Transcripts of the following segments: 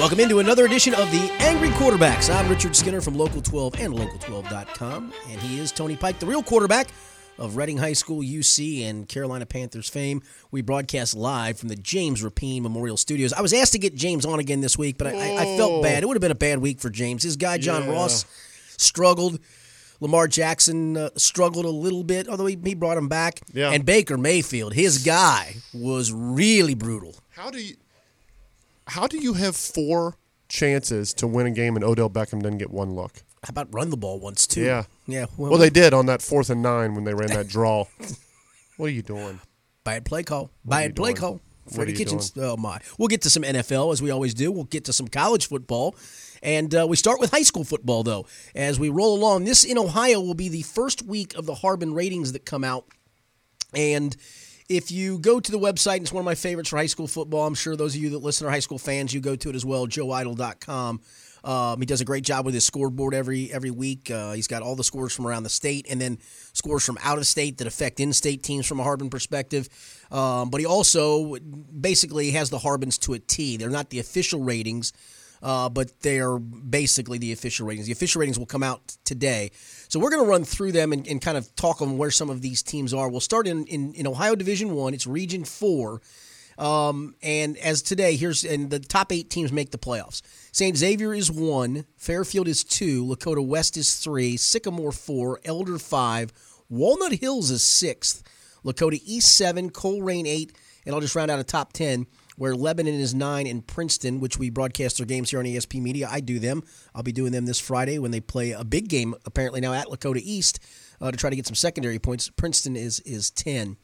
Welcome into another edition of the Angry Quarterbacks. I'm Richard Skinner from Local 12 and Local12.com, and he is Tony Pike, the real quarterback of Reading High School, UC, and Carolina Panthers fame. We broadcast live from the James Rapien Memorial Studios. I was asked to get James on again this week, but I, I, I felt bad. It would have been a bad week for James. His guy, John Yeah. Ross, struggled. Lamar Jackson uh, struggled a little bit, although he, he brought him back. Yeah. And Baker Mayfield, his guy, was really brutal. How do you how do you have four chances to win a game and Odell Beckham didn't get one look? How about run the ball once, too? Yeah. Yeah. Well, they did on that fourth and nine when they ran that draw. what are you doing? Bad play call. Bad play doing? call. Freddie Kitchens. Oh my. We'll get to some NFL as we always do. We'll get to some college football, and uh, we start with high school football though. As we roll along, this in Ohio will be the first week of the Harbin ratings that come out, and. If you go to the website, it's one of my favorites for high school football. I'm sure those of you that listen are high school fans. You go to it as well, joeeitel.com. Um, he does a great job with his scoreboard every every week. Uh, he's got all the scores from around the state and then scores from out of state that affect in-state teams from a Harbin perspective. Um, but he also basically has the Harbins to a T. They're not the official ratings, uh, but they are basically the official ratings. The official ratings will come out today. So we're going to run through them and, and kind of talk on where some of these teams are. We'll start in, in, in Ohio Division One. It's Region Four. Um, and as today, here's and the top eight teams make the playoffs. St. Xavier is one, Fairfield is two, Lakota West is three, Sycamore four, Elder five, Walnut Hills is sixth, Lakota East seven, Colerain eight, and I'll just round out a top ten where Lebanon is nine and Princeton, which we broadcast their games here on ESP Media. I do them. I'll be doing them this Friday when they play a big game apparently now at Lakota East uh, to try to get some secondary points. Princeton is is ten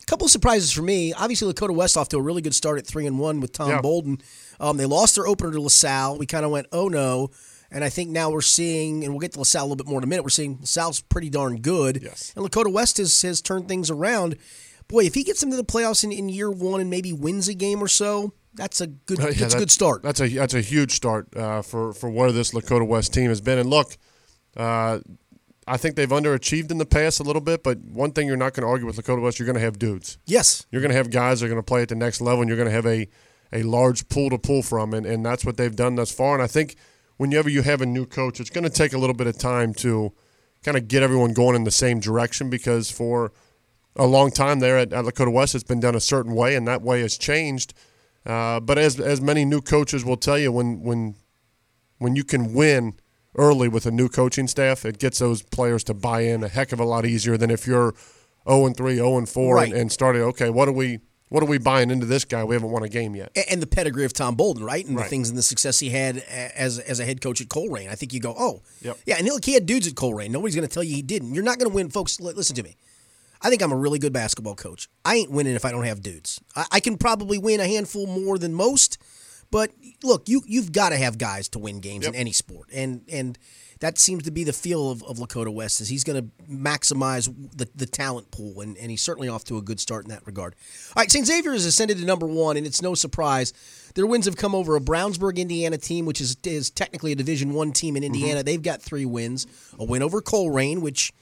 A couple of surprises for me. Obviously, Lakota West off to a really good start at three and one with Tom Yeah. Bolden. Um, they lost their opener to LaSalle. We kind of went, oh no. And I think now we're seeing, and we'll get to LaSalle a little bit more in a minute. We're seeing LaSalle's pretty darn good. Yes. And Lakota West has, has turned things around. Boy, if he gets into the playoffs in, in year one and maybe wins a game or so, that's a good. Uh, yeah, that's a good start. That's a that's a huge start uh, for for where this Lakota West team has been. And look, uh, I think they've underachieved in the past a little bit. But one thing you're not going to argue with Lakota West, you're going to have dudes. Yes. You're going to have guys that are going to play at the next level, and you're going to have a a large pool to pull from, and, and that's what they've done thus far. And I think whenever you have a new coach, it's going to take a little bit of time to kind of get everyone going in the same direction because for a long time there at, at Lakota West, it's been done a certain way, and that way has changed. Uh, but as as many new coaches will tell you, when when when you can win early with a new coaching staff, it gets those players to buy in a heck of a lot easier than if you're 0 and 3, 0 and 4, Right. and, and started. Okay, what are we what are we buying into this guy? We haven't won a game yet. And the pedigree of Tom Bolden, right? And the things and the success he had as as a head coach at Colerain. I think you go, oh, Yep. yeah. And he had dudes at Colerain. Nobody's going to tell you he didn't. You're not going to win, folks. li- Listen to me. I think I'm a really good basketball coach. I ain't winning if I don't have dudes. I, I can probably win a handful more than most, but look, you you've got to have guys to win games in any sport, and and that seems to be the feel of, of Lakota West is he's going to maximize the, the talent pool, and, and he's certainly off to a good start in that regard. All right, St. Xavier has ascended to number one, and it's no surprise. Their wins have come over a Brownsburg, Indiana team, which is is technically a Division One team in mm-hmm. Indiana. They've got three wins, a win over Colerain, which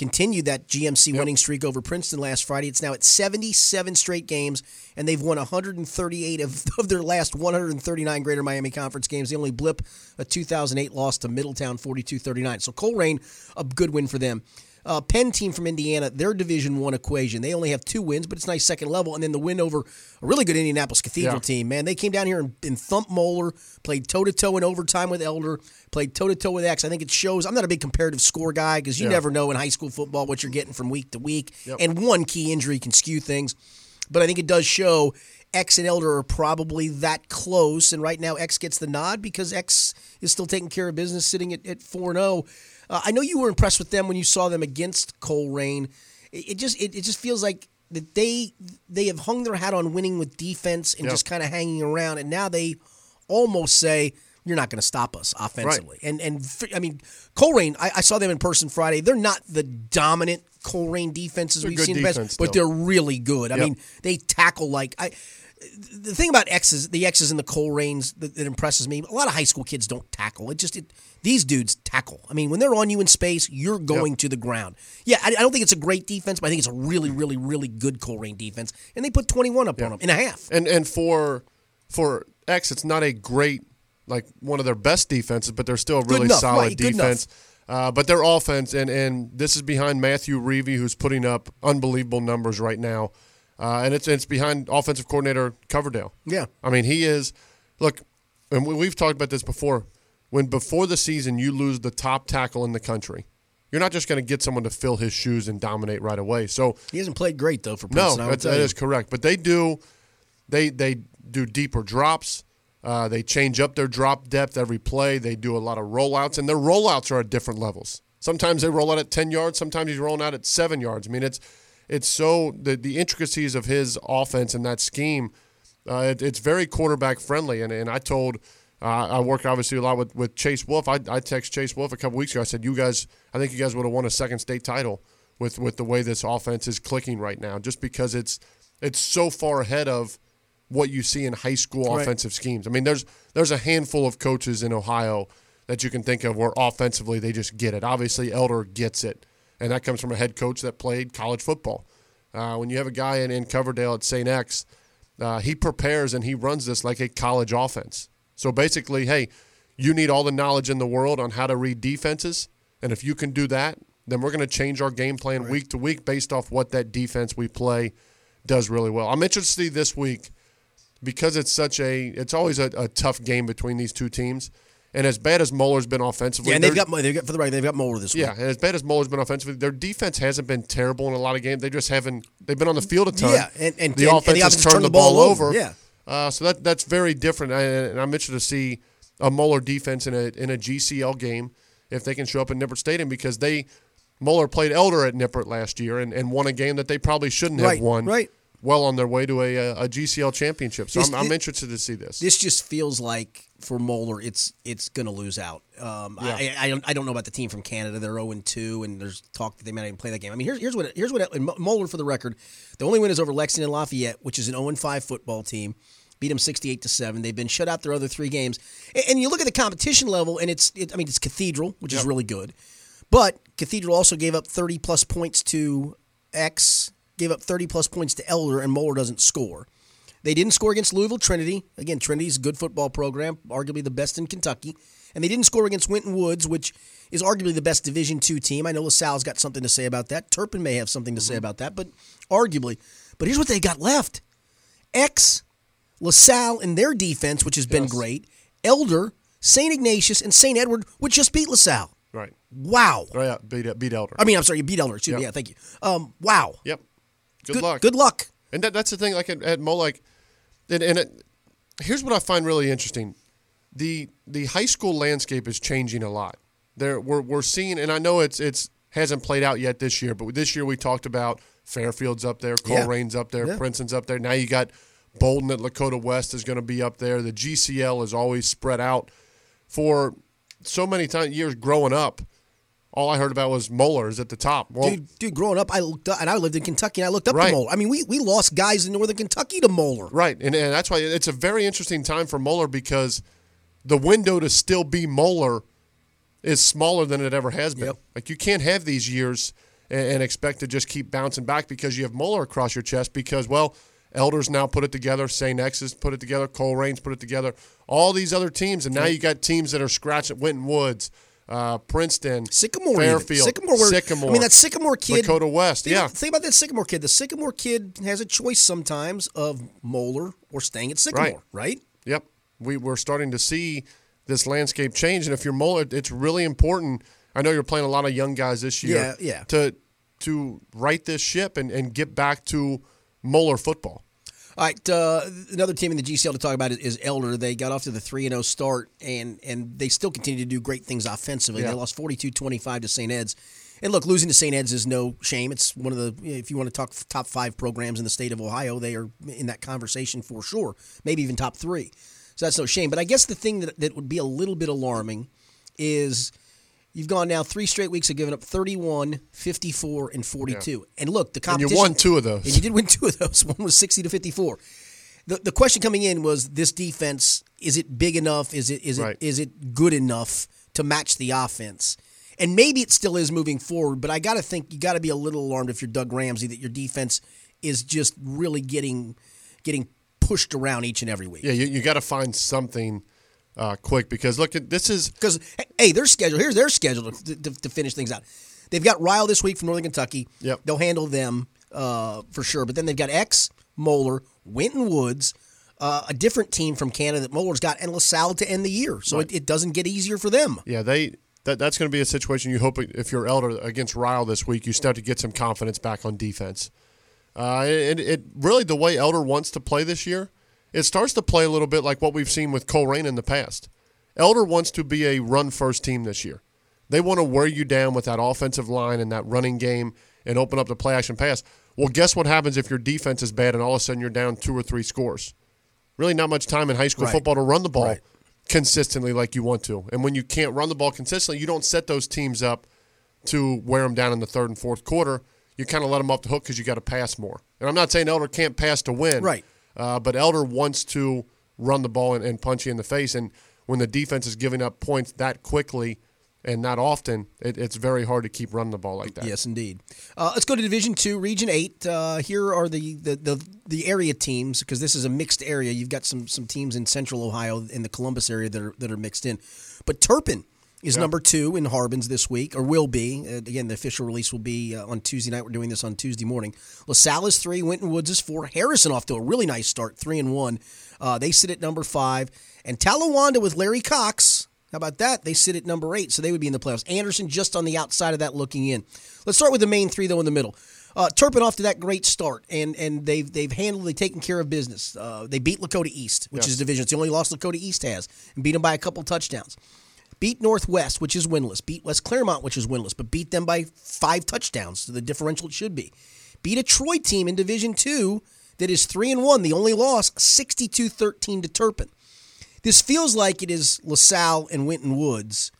continued that GMC winning streak over Princeton last Friday. It's now at 77 straight games, and they've won 138 of, of their last 139 Greater Miami Conference games. They only blip a 2008 loss to Middletown 42-39. So Colerain, a good win for them. Uh, Penn team from Indiana, their Division One equation. They only have two wins, but it's nice second level. And then the win over a really good Indianapolis Cathedral Yeah. team. Man, they came down here and, and thumped Moeller, played toe to toe in overtime with Elder, played toe to toe with X. I think it shows. I'm not a big comparative score guy because you Yeah. never know in high school football what you're getting from week to week, Yep. and one key injury can skew things. But I think it does show X and Elder are probably that close, and right now X gets the nod because X is still taking care of business, sitting at four and zero. Uh, I know you were impressed with them when you saw them against Colerain. It, it just it, it just feels like that they they have hung their hat on winning with defense and Yeah. just kind of hanging around, and now they almost say you're not going to stop us offensively. And and f- I mean, Colerain, I, I saw them in person Friday. They're not the dominant Colerain defenses They're we've seen, in the past, defense but they're really good. I mean, they tackle like I. The thing about X's, the X's and the Colerains that, that impresses me. A lot of high school kids don't tackle. It just it, these dudes tackle. I mean, when they're on you in space, you're going to the ground. Yeah, I, I don't think it's a great defense, but I think it's a really, really, really good Colerain defense. And they put 21 up on them in a half. And and for for X, it's not a great like one of their best defenses, but they're still a really enough, solid right, defense. Uh, but their offense, and, and this is behind Matthew Rueve, who's putting up unbelievable numbers right now. Uh, and it's it's behind offensive coordinator Coverdale. Yeah. I mean, he is. Look, and we- we've talked about this before. When before the season you lose the top tackle in the country, you're not just going to get someone to fill his shoes and dominate right away. So He hasn't played great though for no, Princeton. I would that, that is correct. But they do, they they do deeper drops. Uh, they change up their drop depth every play. They do a lot of rollouts, and their rollouts are at different levels. Sometimes they roll out at ten yards. Sometimes he's rolling out at seven yards. I mean, it's it's so the the intricacies of his offense and that scheme. Uh, it, it's very quarterback friendly, and and I told. Uh, I work obviously a lot with, with Chase Wolf. I, I text Chase Wolf a couple weeks ago. I said, "You guys, I think you guys would have won a second state title with with the way this offense is clicking right now, just because it's it's so far ahead of what you see in high school Right. offensive schemes. I mean, there's there's a handful of coaches in Ohio that you can think of where offensively they just get it. Obviously, Elder gets it, and that comes from a head coach that played college football. Uh, when you have a guy in, in Coverdale at St. X, uh, he prepares and he runs this like a college offense. So basically, hey, you need all the knowledge in the world on how to read defenses, and if you can do that, then we're going to change our game plan week to week based off what that defense we play does really well. I'm interested to see this week because it's such a it's always a, a tough game between these two teams. And as bad as Moeller's been offensively, Yeah, and they've got they've got for the right they've got Moeller this week. yeah, and as bad as Moeller's been offensively, their defense hasn't been terrible in a lot of games. They just haven't. They've been on the field a ton. Yeah, and- and- the and- offense and the has offense turned, the ball, over. Yeah. uh, so that that's very different. And and I'm interested to see a Moeller defense in a in a GCL game if they can show up in Nippert Stadium because they Moeller played Elder at Nippert last year and, and won a game that they probably shouldn't Right, have won. right. Well on their way to a, a, GCL championship. So This- I'm, I'm interested to see this. This just feels like for Moeller, it's it's going to lose out. Um, I, I don't I don't know about the team from Canada. They're zero and two, and there's talk that they might not even play that game. I mean, here's here's what here's what Moeller for the record, the only win is over Lexington Lafayette, which is an zero and five football team. Beat them sixty eight to seven. They've been shut out their other three games, and, and you look at the competition level, and it's it, I mean it's Cathedral, which is really good, but Cathedral also gave up thirty plus points to X, gave up thirty plus points to Elder, and Moeller doesn't score. They didn't score against Louisville Trinity. Again, Trinity's a good football program, arguably the best in Kentucky. And they didn't score against Winton Woods, which is arguably the best Division two team. I know LaSalle's got something to say about that. Turpin may have something to say about that, but arguably. But here's what they got left. X, LaSalle and their defense, which has been great. Elder, St. Ignatius, and St. Edward, which just beat LaSalle. right. Wow. Oh, yeah, beat, beat Elder. I mean, I'm sorry, you beat Elder. Excuse me. Yeah, thank you. Um, wow. yep. Good, Good luck. Good luck. And that, that's the thing, like at, at Moeller, and, and it, here's what I find really interesting: the the high school landscape is changing a lot. There, we're we're seeing, and I know it's it's hasn't played out yet this year, but this year we talked about Fairfield's up there, Yeah. Colerain's up there, Yeah. Princeton's up there. Now you got Bolden at Lakota West is going to be up there. The GCL is always spread out. For so many time, years growing up, all I heard about was Moeller's at the top. Well, dude, dude, growing up, I looked up, and I lived in Kentucky, and I looked up Right. to Moeller. I mean, we, we lost guys in Northern Kentucky to Moeller. Right, and, and that's why it's a very interesting time for Moeller because the window to still be Moeller is smaller than it ever has been. Yep. Like you can't have these years and, and expect to just keep bouncing back because you have Moeller across your chest. Because well, Elders now put it together, St. X has put it together, Colerain's put it together, all these other teams, and now you got teams that are scratching Winton Woods. Uh, Princeton, Sycamore. Fairfield, Sycamore, were- Sycamore. I mean, that Sycamore kid. Lakota West, Think, yeah. Think about that Sycamore kid. The Sycamore kid has a choice sometimes of Moeller or staying at Sycamore, Right. right? Yep. We, we're starting to see this landscape change. And if you're Moeller, it's really important. I know you're playing a lot of young guys this year. Yeah, yeah. To to right this ship and, and get back to Moeller football. All right, uh, another team in the GCL to talk about is, Elder. They got off to the 3 0 start, and, and they still continue to do great things offensively. Yeah. They lost 42 25 to St. Ed's. And look, losing to St. Ed's is no shame. It's one of the, if you want to talk top five programs in the state of Ohio, they are in that conversation for sure, maybe even top three. So that's no shame. But I guess the thing that, that would be a little bit alarming is you've gone now three straight weeks of giving up 31, 54, and 42. And look, the And you competition. won two of those. And you did win two of those. One was 60 to 54. The, the question coming in was this defense is it big enough is it is it is it good enough to match the offense and maybe it still is moving forward but I got to think you got to be a little alarmed if you're Doug Ramsey that your defense is just really getting getting pushed around each and every week Yeah, you, you got to find something uh, quick because look, at this is because hey, their schedule here's their schedule to, to, to, finish things out. They've got Ryle this week from Northern Kentucky. Yep. they'll handle them uh, for sure. But then they've got X, Moeller, Winton Woods, uh, a different team from Canada that Moeller's got, and LaSalle to end the year. So right. it, it, doesn't get easier for them. Yeah, they that, that's going to be a situation you hope if you're Elder against Ryle this week, you start to get some confidence back on defense. Uh, it, it really the way Elder wants to play this year, it starts to play a little bit like what we've seen with Colerain in the past. Elder wants to be a run first team this year. They want to wear you down with that offensive line and that running game and open up the play action pass. Well, guess what happens if your defense is bad and all of a sudden you're down two or three scores? Really, not much time in high school right. football to run the ball. Right consistently like you want to. And when you can't run the ball consistently, you don't set those teams up to wear them down in the third and fourth quarter. You kind of let them off the hook because you got to pass more. And I'm not saying Elder can't pass to win, right? Uh, but Elder wants to run the ball and, and punch you in the face. And when the defense is giving up points that quickly – and not often, it, it's very hard to keep running the ball like that. Yes, indeed. Uh, let's go to Division Two, Region Eight. Uh, here are the, the, the, the area teams because this is a mixed area. You've got some some teams in Central Ohio in the Columbus area that are that are mixed in, but Turpin is yeah. number two in Harbins this week, or will be. Uh, again, the official release will be uh, on Tuesday night. We're doing this on Tuesday morning. LaSalle is three, Winton Woods is four. Harrison off to a really nice start, three and one. Uh, they sit at number five, and Talawanda with Larry Cox how about that? They sit at number eight, so they would be in the playoffs. Anderson just on the outside of that looking in. Let's start with the main three, though, in the middle. Uh, Turpin off to that great start, and and they've they've handled, they've taken care of business. Uh, they beat Lakota East, which yes. is division. It's the only loss Lakota East has, and beat them by a couple touchdowns. Beat Northwest, which is winless. Beat West Clermont, which is winless, but beat them by five touchdowns. So the differential it should be. Beat a Troy team in Division Two that is three and one. The only loss, 62-13 to Turpin. This feels like it is LaSalle and Winton Woods,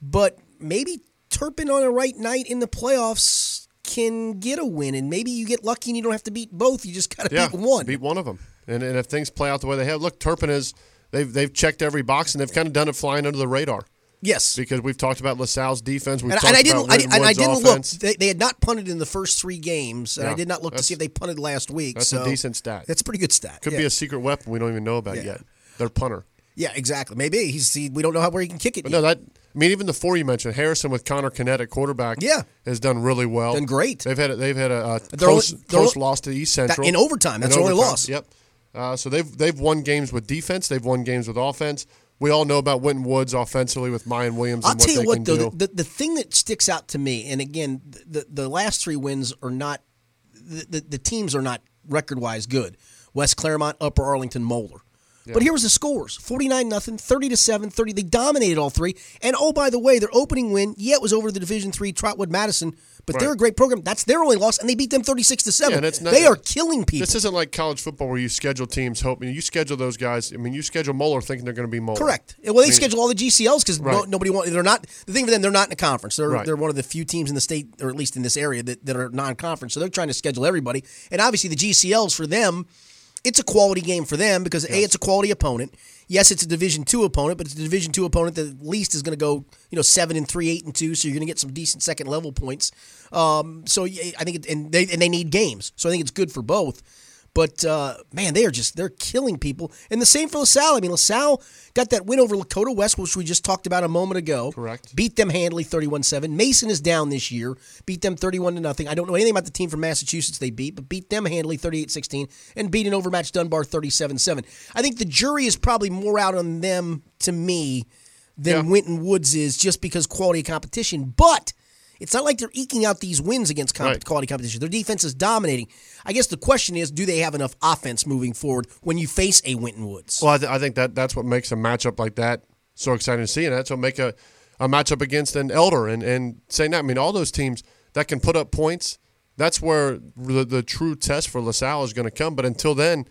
but maybe Turpin on a right night in the playoffs can get a win, and maybe you get lucky and you don't have to beat both. You just got to yeah, beat one. Beat one of them, and, and if things play out the way they have, look, Turpin is they've they've checked every box and they've kind of done it flying under the radar. Yes, because we've talked about LaSalle's defense. We've and, talked and I didn't, about I, and I didn't offense. look. They, they, had not punted in the first three games, and yeah, I did not look to see if they punted last week. That's so a decent stat. That's a pretty good stat. Could yeah. be a secret weapon we don't even know about yeah. yet. Their punter. Yeah, exactly. Maybe he's he, we don't know how where he can kick it. No, that I mean even the four you mentioned, Harrison with Connor Kinetic, quarterback, yeah, has done really well. Done great. They've had a, they've had a, a close, only, close loss to East Central that, in overtime. That's the only loss. Yep. Uh, so they've they've won games with defense. They've won games with offense. We all know about Winton Woods offensively with Mayan Williams. I'll tell you what, though, the, the, the thing that sticks out to me, and again, the the last three wins are not the, the, the teams are not record wise good. West Clermont, Upper Arlington, Moeller. Yeah. But here was the scores 49 nothing, 30 to 7, 30. They dominated all three. And oh, by the way, their opening win, yeah, it was over the Division three Trotwood Madison, but right. they're a great program. That's their only loss, and they beat them 36 to 7. Yeah, not, they are killing people. This isn't like college football where you schedule teams hoping you schedule those guys. I mean, you schedule Moeller thinking they're going to be Moeller. Correct. Well, they I mean, schedule all the GCLs because right. no, nobody wants. They're not. The thing for them, they're not in a conference. They're right. they're one of the few teams in the state, or at least in this area, that, that are non-conference. So they're trying to schedule everybody, and obviously the GCLs for them it's a quality game for them because yes. a it's a quality opponent. Yes, it's a Division two opponent, but it's a Division two opponent that at least is going to go you know seven and three, eight and two, so you're going to get some decent second level points. Um, so I think it, and they and they need games, so I think it's good for both. But uh, man, they are just they're killing people. And the same for LaSalle. I mean, LaSalle got that win over Lakota West, which we just talked about a moment ago. Correct. Beat them handily 31-7. Mason is down this year. Beat them 31 to nothing. I don't know anything about the team from Massachusetts they beat, but beat them handily 38-16 and beat an overmatched Dunbar 37-7. I think the jury is probably more out on them to me than yeah. Winton Woods is just because quality of competition. But it's not like they're eking out these wins against comp- right. quality competition. Their defense is dominating. I guess the question is, do they have enough offense moving forward when you face a Winton Woods? Well, I, th- I think that that's what makes a matchup like that so exciting to see, and that's what make a, a matchup against an Elder and and saying that. I mean, all those teams that can put up points. That's where the, the true test for LaSalle is going to come. But until then,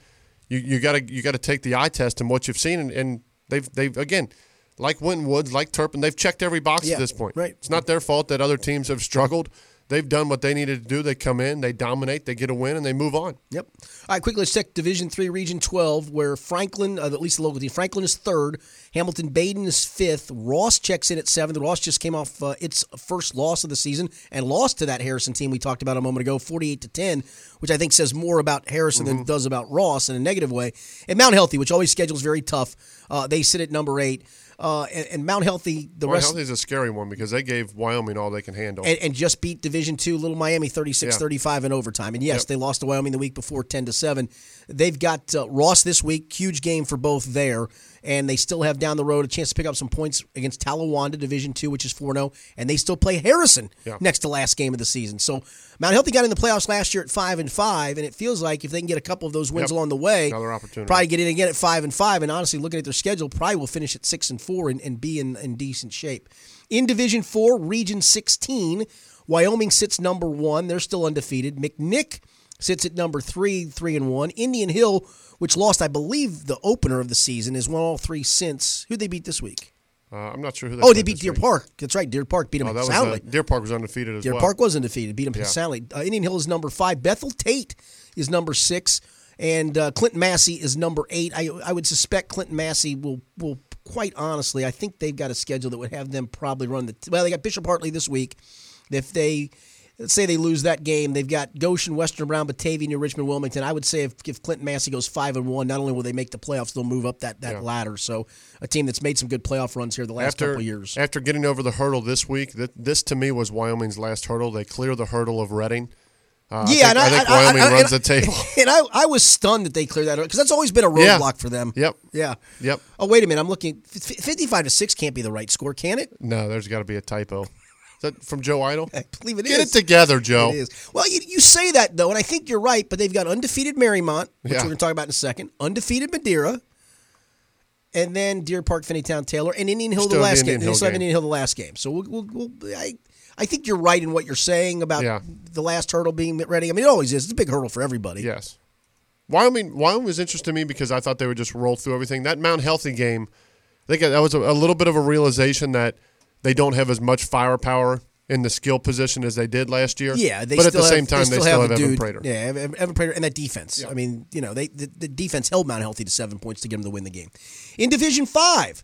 you you got to you got to take the eye test and what you've seen, and, and they've they've again like Winton Woods, like Turpin, they've checked every box yeah, at this point. Right. It's not their fault that other teams have struggled. They've done what they needed to do. They come in, they dominate, they get a win, and they move on. Yep. All right, quickly, let's check Division Three, Region 12, where Franklin, uh, at least the local team, Franklin is third, Hamilton Badin is fifth. Ross checks in at seventh. Ross just came off uh, its first loss of the season and lost to that Harrison team we talked about a moment ago, 48 to 10, which I think says more about Harrison than it does about Ross in a negative way. And Mount Healthy, which always schedules very tough, uh, they sit at number eight. Uh, and, and Mount Healthy, the rest. Mount rest Healthy is a scary one because they gave Wyoming all they can handle. and, and just beat Division Two Little Miami 36-35 in overtime. And yes, Yep. they lost to Wyoming the week before 10 to 7. They've got uh, Ross this week, huge game for both there, and they still have down the road a chance to pick up some points against Talawanda Division 2, which is 4-0, and they still play Harrison Yeah. next to last game of the season. So Mount Healthy got in the playoffs last year at 5 and 5, and it feels like if they can get a couple of those wins Yep. along the way, Another opportunity. probably get in again at 5 and 5 and honestly looking at their schedule, probably will finish at 6 and 4 and, and be in, in decent shape. In Division 4, Region 16, Wyoming sits number 1. They're still undefeated. McNick sits at number 3, 3 and 1. Indian Hill, which lost I believe the opener of the season, has won all three since. Who they beat this week? uh, I'm not sure who. They Oh, they beat Deer week. Park. That's right. Deer Park beat them Oh, soundly. uh, Deer Park was undefeated as Deer well. Deer Park was undefeated. Beat them Yeah. soundly. Uh, Indian Hill is number five. Bethel Tate is number six, and uh, Clinton Massie is number eight. I I would suspect Clinton Massie will will quite honestly. I think they've got a schedule that would have them probably run the. Well, they got Bishop Hartley this week. If they let's say they lose that game, they've got Goshen, Western Brown, Batavia, New Richmond, Wilmington. I would say if, if Clinton Massie goes five and one, not only will they make the playoffs, they'll move up that, that Yeah. ladder. So a team that's made some good playoff runs here the last after couple years. after getting over the hurdle this week, that this to me was Wyoming's last hurdle. They clear the hurdle of Reading. Uh, Yeah, I and I, I, think I- I- Wyoming I- runs the table. And I, I was stunned that they cleared that because that's always been a Yeah. roadblock for them. Yep. Yeah. Yep. Oh wait a minute, I'm looking. Fifty-five to six can't be the right score, can it? No, there's got to be a typo. Is that from Joe Eitel? I believe it is. Get it together, Joe. It is. Well, you, you say that though, and I think you're right. But they've got undefeated Marymount, which Yeah. we're going to talk about in a second. Undefeated Madeira, and then Deer Park, Finneytown, Taylor, and Indian Hill Still the the last Indian game. Hill They still game. Indian Hill the last game. So we'll, we'll, we'll I, I think you're right in what you're saying about Yeah. the last hurdle being ready. I mean, it always is. It's a big hurdle for everybody. Yes. Wyoming Wyoming was interesting to me because I thought they would just roll through everything. That Mount Healthy game, I think that was a, a little bit of a realization that they don't have as much firepower in the skill position as they did last year. Yeah, they but at the have, same time, they still, still have, have, Evan dude. Prater. Yeah, Evan, Prater and that defense. I mean, you know, they the, the defense held Mount Healthy to seven points to get them to win the game. In Division Five,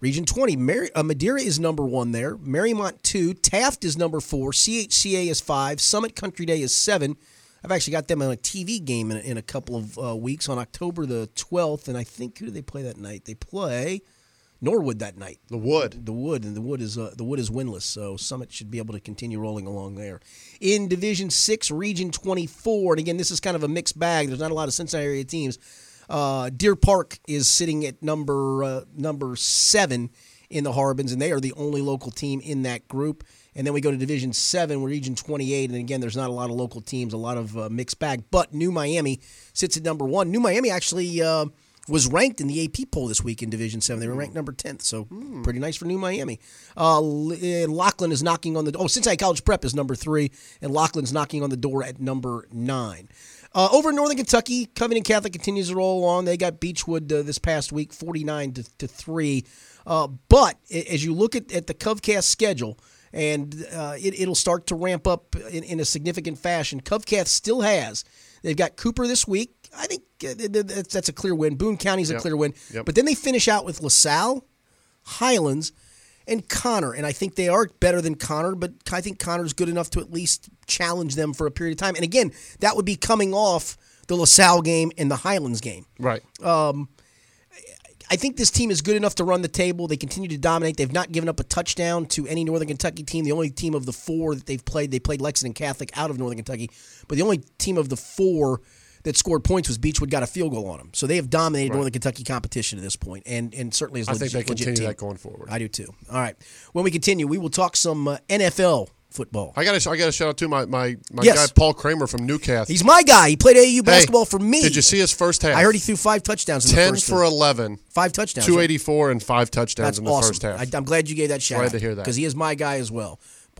Region Twenty, Mary, uh, Madeira is number one there. Marymount two, Taft is number four, CHCA is five, Summit Country Day is seven. I've actually got them on a TV game in, in a couple of uh, weeks on October the twelfth, and I think who do they play that night? They play Norwood that night. The Wood. The Wood and the Wood is uh, the Wood is winless, so Summit should be able to continue rolling along there. In Division Six, Region Twenty Four, and again, this is kind of a mixed bag. There's not a lot of Cincinnati area teams. Uh, Deer Park is sitting at number uh, number seven in the Harbins, and they are the only local team in that group. And then we go to Division Seven, Region 28, and again, there's not a lot of local teams, a lot of uh, mixed bag. But New Miami sits at number one. New Miami actually uh, was ranked in the AP poll this week in Division Seven. They were ranked number 10th, so pretty nice for New Miami. Uh, uh, Lockland is knocking on the oh Cincinnati College Prep is number three, and Lockland's knocking on the door at number nine. Uh, over in Northern Kentucky, Covington Catholic continues to roll along. They got Beechwood uh, this past week, 49 to, to 3. Uh, but as you look at, at the CovCath schedule, and uh, it, it'll start to ramp up in, in a significant fashion, CovCath still has. They've got Cooper this week. I think uh, th- th- that's, a clear win. Boone County's a Yep. clear win. Yep. But then they finish out with LaSalle, Highlands, and Conner. And I think they are better than Conner, but I think Conner's good enough to at least challenge them for a period of time. And again, that would be coming off the LaSalle game and the Highlands game. Right. I think this team is good enough to run the table. They continue to dominate. They've not given up a touchdown to any Northern Kentucky team. The only team of the four that they've played, they played Lexington Catholic out of Northern Kentucky, but the only team of the four that scored points was Beechwood got a field goal on them. So they have dominated Northern Kentucky competition at this point, and and certainly is I legit, think they continue team. that going forward. I do too. All right. When we continue, we will talk some uh, NFL football. I got to I got to shout out to my my, my Yes. guy Paul Kramer from Newcath. He's my guy. He played AAU basketball for me. Did you see his first half? I heard he threw five touchdowns in the ten for half. eleven, five touchdowns. two eighty four, and five touchdowns That's in the awesome. first half. I, am glad you gave that shout Glad out to hear that. because he is my guy as well.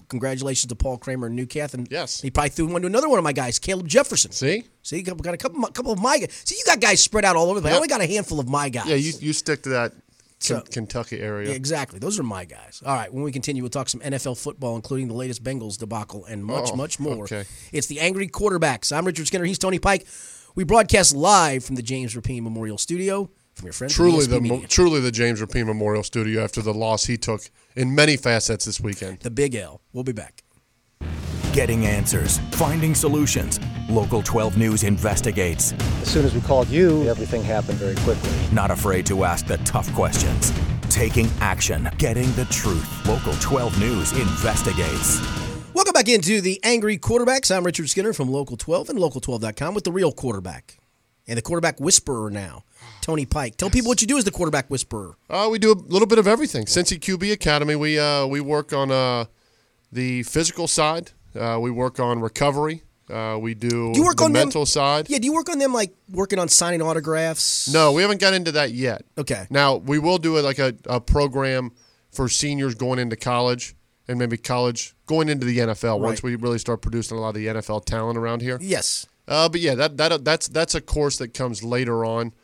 Congratulations to Paul Kramer and Newcath, and Yes. he probably threw one to another one of my guys, Caleb Jefferson. see? See, got got a couple, couple of my guys. See, you got guys spread out all over the place. I only got a handful of my guys. Yeah, you you stick to that So- Kentucky area. Yeah, exactly. Those are my guys. All right. When we continue, we'll talk some NFL football, including the latest Bengals debacle and much, Oh, much more. okay. It's the Angry Quarterbacks. I'm Richard Skinner. He's Tony Pike. We broadcast live from the James Rapien Memorial Studio. From your friend. Truly the mo- truly the James Rapien Memorial Studio after the loss he took in many facets this weekend. The Big L. We'll be back. Getting answers, finding solutions. Local 12 News investigates. As soon as we called you, everything happened very quickly. Not afraid to ask the tough questions. Taking action, getting the truth. Local 12 News investigates. Welcome back into the Angry Quarterbacks. I'm Richard Skinner from Local 12 and Local12.com with the real quarterback and the quarterback whisperer now, Tony Pike. Tell people what you do as the quarterback whisperer. Uh, we do a little bit of everything. Cincy QB Academy, we uh, we work on uh, the physical side. Uh, we work on recovery. Uh, we do, Do you work the on them- mental side. Yeah, do you work on them like working on signing autographs? No, we haven't got into that yet. Okay. Now we will do it like a, a program for seniors going into college and maybe college going into the NFL once we really start producing a lot of the NFL talent around here. Yes. Uh, but yeah, that that that's that's a course that comes later on,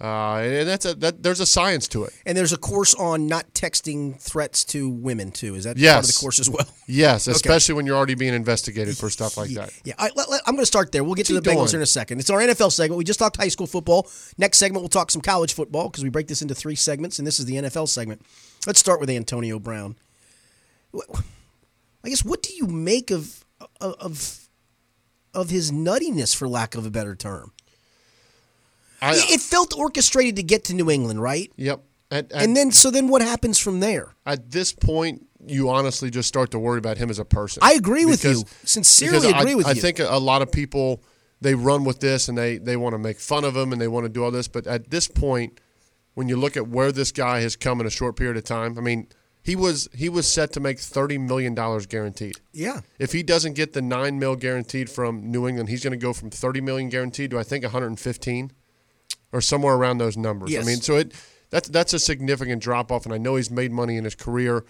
uh, and that's a that there's a science to it. And there's a course on not texting threats to women too. Is that part of the course as well? Yes, especially when you're already being investigated for stuff like that. Yeah, I, I'm going to start there. We'll get to the Bengals in a second. It's our NFL segment. We just talked high school football. Next segment, we'll talk some college football because we break this into three segments, and this is the NFL segment. Let's start with Antonio Brown. I guess what do you make of of, of his nuttiness, for lack of a better term? I, it, felt orchestrated to get to New England, right? yep. At, at, And then, so then, what happens from there? at this point, you honestly just start to worry about him as a person. I agree with you. Sincerely because I- agree with I you. think a lot of people they run with this and they they want to make fun of him and they want to do all this, but at this point, when you look at where this guy has come in a short period of time, I mean, he was he was set to make thirty million dollars guaranteed. yeah. If he doesn't get the nine mil guaranteed from New England, he's going to go from thirty million guaranteed to I think one hundred and fifteen, or somewhere around those numbers. Yes. I mean, so it that's that's a significant drop off, and I know he's made money in his career.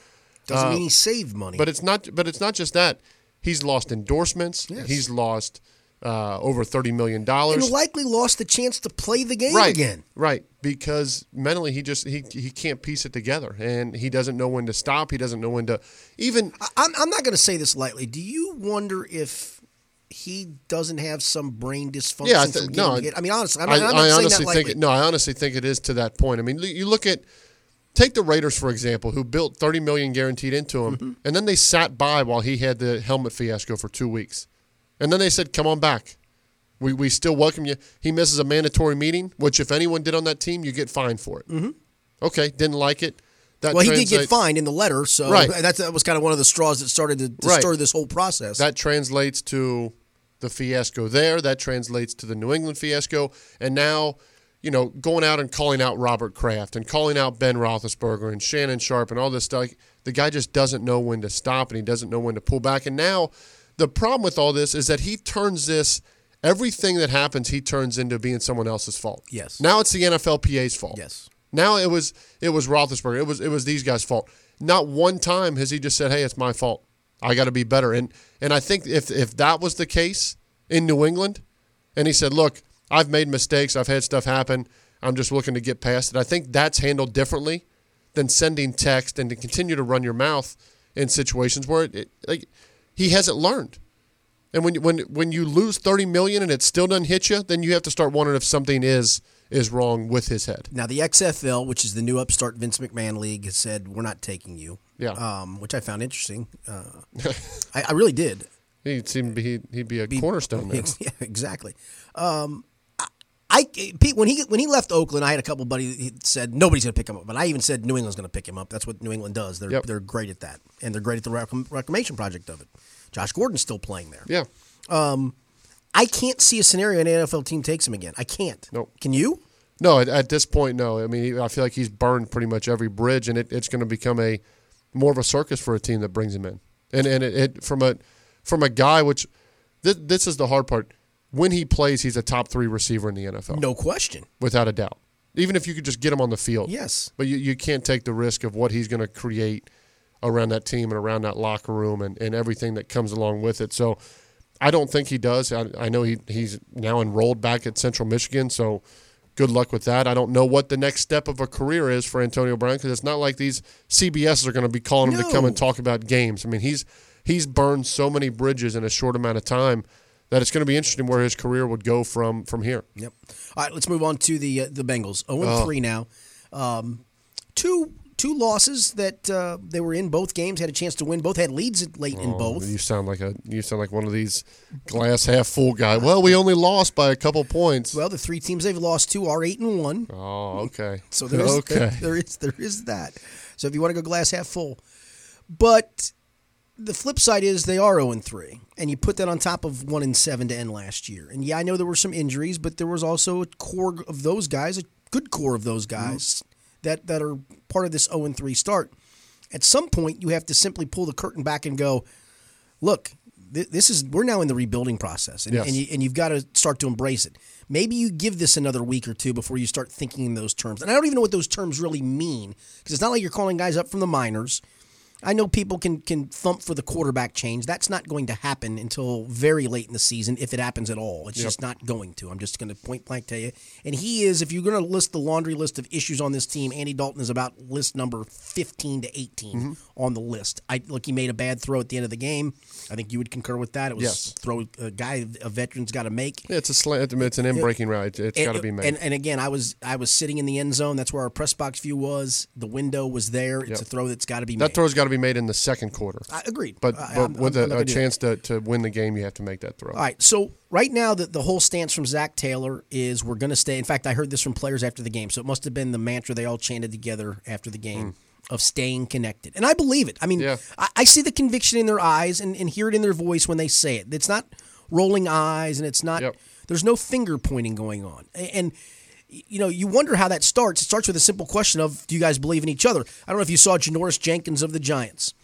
Doesn't Uh, mean he saved money. But it's not. But it's not just that. He's lost endorsements. Yes. He's lost uh, over thirty million and dollars. likely lost the chance to play the game Right. again. Right. Because mentally, he just he he can't piece it together, and he doesn't know when to stop. He doesn't know when to even. I- I'm, I'm not going to say this lightly. Do you wonder if he doesn't have some brain dysfunction? Yeah, I th- no, hit? I mean, honestly, I'm I, I'm not I saying honestly that think it, no. I honestly think it is to that point. I mean, you look at take the Raiders for example, who built thirty million guaranteed into him, Mm-hmm. and then they sat by while he had the helmet fiasco for two weeks, and then they said, "Come on back." We, we still welcome you. He misses a mandatory meeting, which if anyone did on that team, you get fined for it. Mm-hmm. Okay, didn't like it. That Well, he did get fined in the letter, so Right. that's, that was kind of one of the straws that started to, to Right. stir this whole process. That translates to the fiasco there. That translates to the New England fiasco. And now, you know, going out and calling out Robert Kraft and calling out Ben Roethlisberger and Shannon Sharpe and all this stuff. The guy just doesn't know when to stop and he doesn't know when to pull back. And now, the problem with all this is that he turns this. Everything that happens, he turns into being someone else's fault. Yes. Now it's the NFLPA's fault. yes. Now it was it was Roethlisberger. It was it was these guys' fault. Not one time has he just said, "Hey, it's my fault. I got to be better." And and I think if if that was the case in New England, and he said, "Look, I've made mistakes. I've had stuff happen. I'm just looking to get past it." I think that's handled differently than sending text and to continue to run your mouth in situations where it, it like he hasn't learned. And when when when you lose thirty million and it still doesn't hit you, then you have to start wondering if something is is wrong with his head. Now, the XFL, which is the new upstart Vince McMahon league, has said, we're not taking you. Yeah. Um, which I found interesting. Uh, I, I really did. He seemed to be he'd be a cornerstone man. Yeah, exactly. Um, I, I Pete when he when he left Oakland, I had a couple buddies he said nobody's going to pick him up, but I even said New England's going to pick him up. That's what New England does. They're Yep. they're great at that, and they're great at the reclamation project of it. Josh Gordon's still playing there. Yeah. I can't see a scenario an NFL team takes him again. I can't. Nope. Can you? No, at, at this point, no. I mean, I feel like he's burned pretty much every bridge, and it, it's going to become a more of a circus for a team that brings him in. And and it, it from a from a guy which this, this is the hard part. When he plays, he's a top three receiver in the NFL, No question. without a doubt. Even if you could just get him on the field, Yes. But you, you can't take the risk of what he's going to create around that team and around that locker room and, and everything that comes along with it. So I don't think he does. I, I know he, he's now enrolled back at Central Michigan, so good luck with that. I don't know what the next step of a career is for Antonio Brown because it's not like these CBSs are going to be calling him to come and talk about games. I mean, he's he's burned so many bridges in a short amount of time that it's going to be interesting where his career would go from from here. Yep. All right, let's move on to the uh, the Bengals. 0 and 3 now. Um, two two losses that uh, they were in both games, had a chance to win. Both had leads late in Oh, both. You sound like a you sound like one of these glass half full guy. Well, we only lost by a couple points. Well, the three teams they've lost to are 8 and 1. Oh, okay. So there is okay. there, there is there is that. So if you want to go glass half full, but the flip side is they are 0 and 3, and you put that on top of 1 and 7 to end last year. And yeah, I know there were some injuries, but there was also a core of those guys, a good core of those guys that that are part of this 0 and 3 start. At some point, you have to simply pull the curtain back and go, look, th- this is we're now in the rebuilding process, and, Yes. and, you, and you've got to start to embrace it. Maybe you give this another week or two before you start thinking in those terms. And I don't even know what those terms really mean because it's not like you're calling guys up from the minors. I know people can can thump for the quarterback change. That's not going to happen until very late in the season, if it happens at all. It's just not going to. I'm just going to point blank tell you. And he is, if you're going to list the laundry list of issues on this team, Andy Dalton is about list number 15 to 18 Mm-hmm. on the list. I look, he made a bad throw at the end of the game. I think you would concur with that. It was Yes. throw a guy a veteran's got to make. Yeah, it's a. It's an in breaking route. It's got to be made. And, and again, I was I was sitting in the end zone. That's where our press box view was. The window was there. It's Yep. a throw that's got to be that made. throw's got to be made in the second quarter. I agreed. But but I'm- with I'm- a, I'm a gonna do that. chance to, to win the game, you have to make that throw. All right. So right now, the, the whole stance from Zac Taylor is we're going to stay. In fact, I heard this from players after the game. So it must have been the mantra they all chanted together after the game hmm. of staying connected. And I believe it. I mean. Yeah. I, I see the conviction in their eyes and, and hear it in their voice when they say it. It's not rolling eyes and it's not, Yep. there's no finger pointing going on. And, you know, you wonder how that starts. It starts with a simple question of, do you guys believe in each other? I don't know if you saw Janoris Jenkins of the Giants.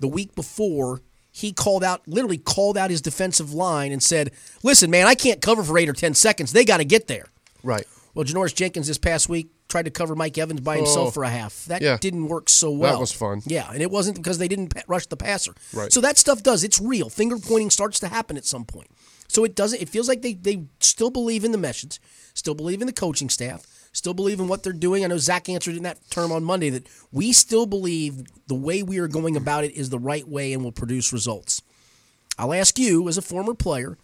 The week before, he called out, literally called out his defensive line and said, listen, man, I can't cover for eight or 10 seconds. They got to get there. Right. Well, Janoris Jenkins this past week tried to cover Mike Evans by himself Oh. for a half. That Yeah. didn't work so well. That was fun. Yeah, and it wasn't because they didn't rush the passer. Right. So that stuff does. It's real. Finger pointing starts to happen at some point. So it doesn't. It feels like they they still believe in the message, still believe in the coaching staff, still believe in what they're doing. I know Zac answered in that term on Monday that we still believe the way we are going about it is the right way and will produce results. I'll ask you as a former player,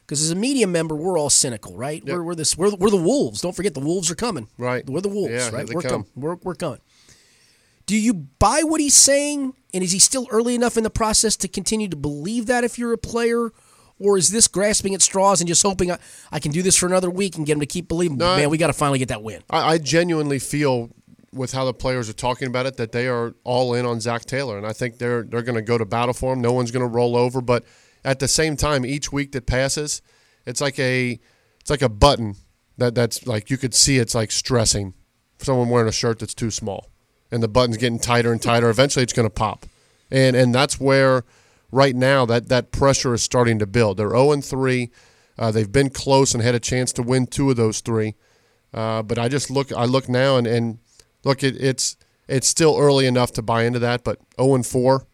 because as a media member, we're all cynical, right? We're, we're this we're, we're the wolves. Don't forget the wolves are coming. Right. We're the wolves, Yeah, right? We're coming. We're, we're coming. Do you buy what he's saying? And is he still early enough in the process to continue to believe that if you're a player? Or is this grasping at straws and just hoping I, I can do this for another week and get him to keep believing? No, I- Man, we got to finally get that win. I, I genuinely feel with how the players are talking about it that they are all in on Zac Taylor, and I think they're they're going to go to battle for him. No one's going to roll over, but at the same time, each week that passes, it's like a it's like a button that that's like you could see it's like stressing someone wearing a shirt that's too small, and the button's getting tighter and tighter. Eventually, it's going to pop, and and that's where right now that that pressure is starting to build. They're zero and three. Uh, they've been close and had a chance to win two of those three. Uh, but I just look, I look now and, and look, it, it's it's still early enough to buy into that. But zero and four,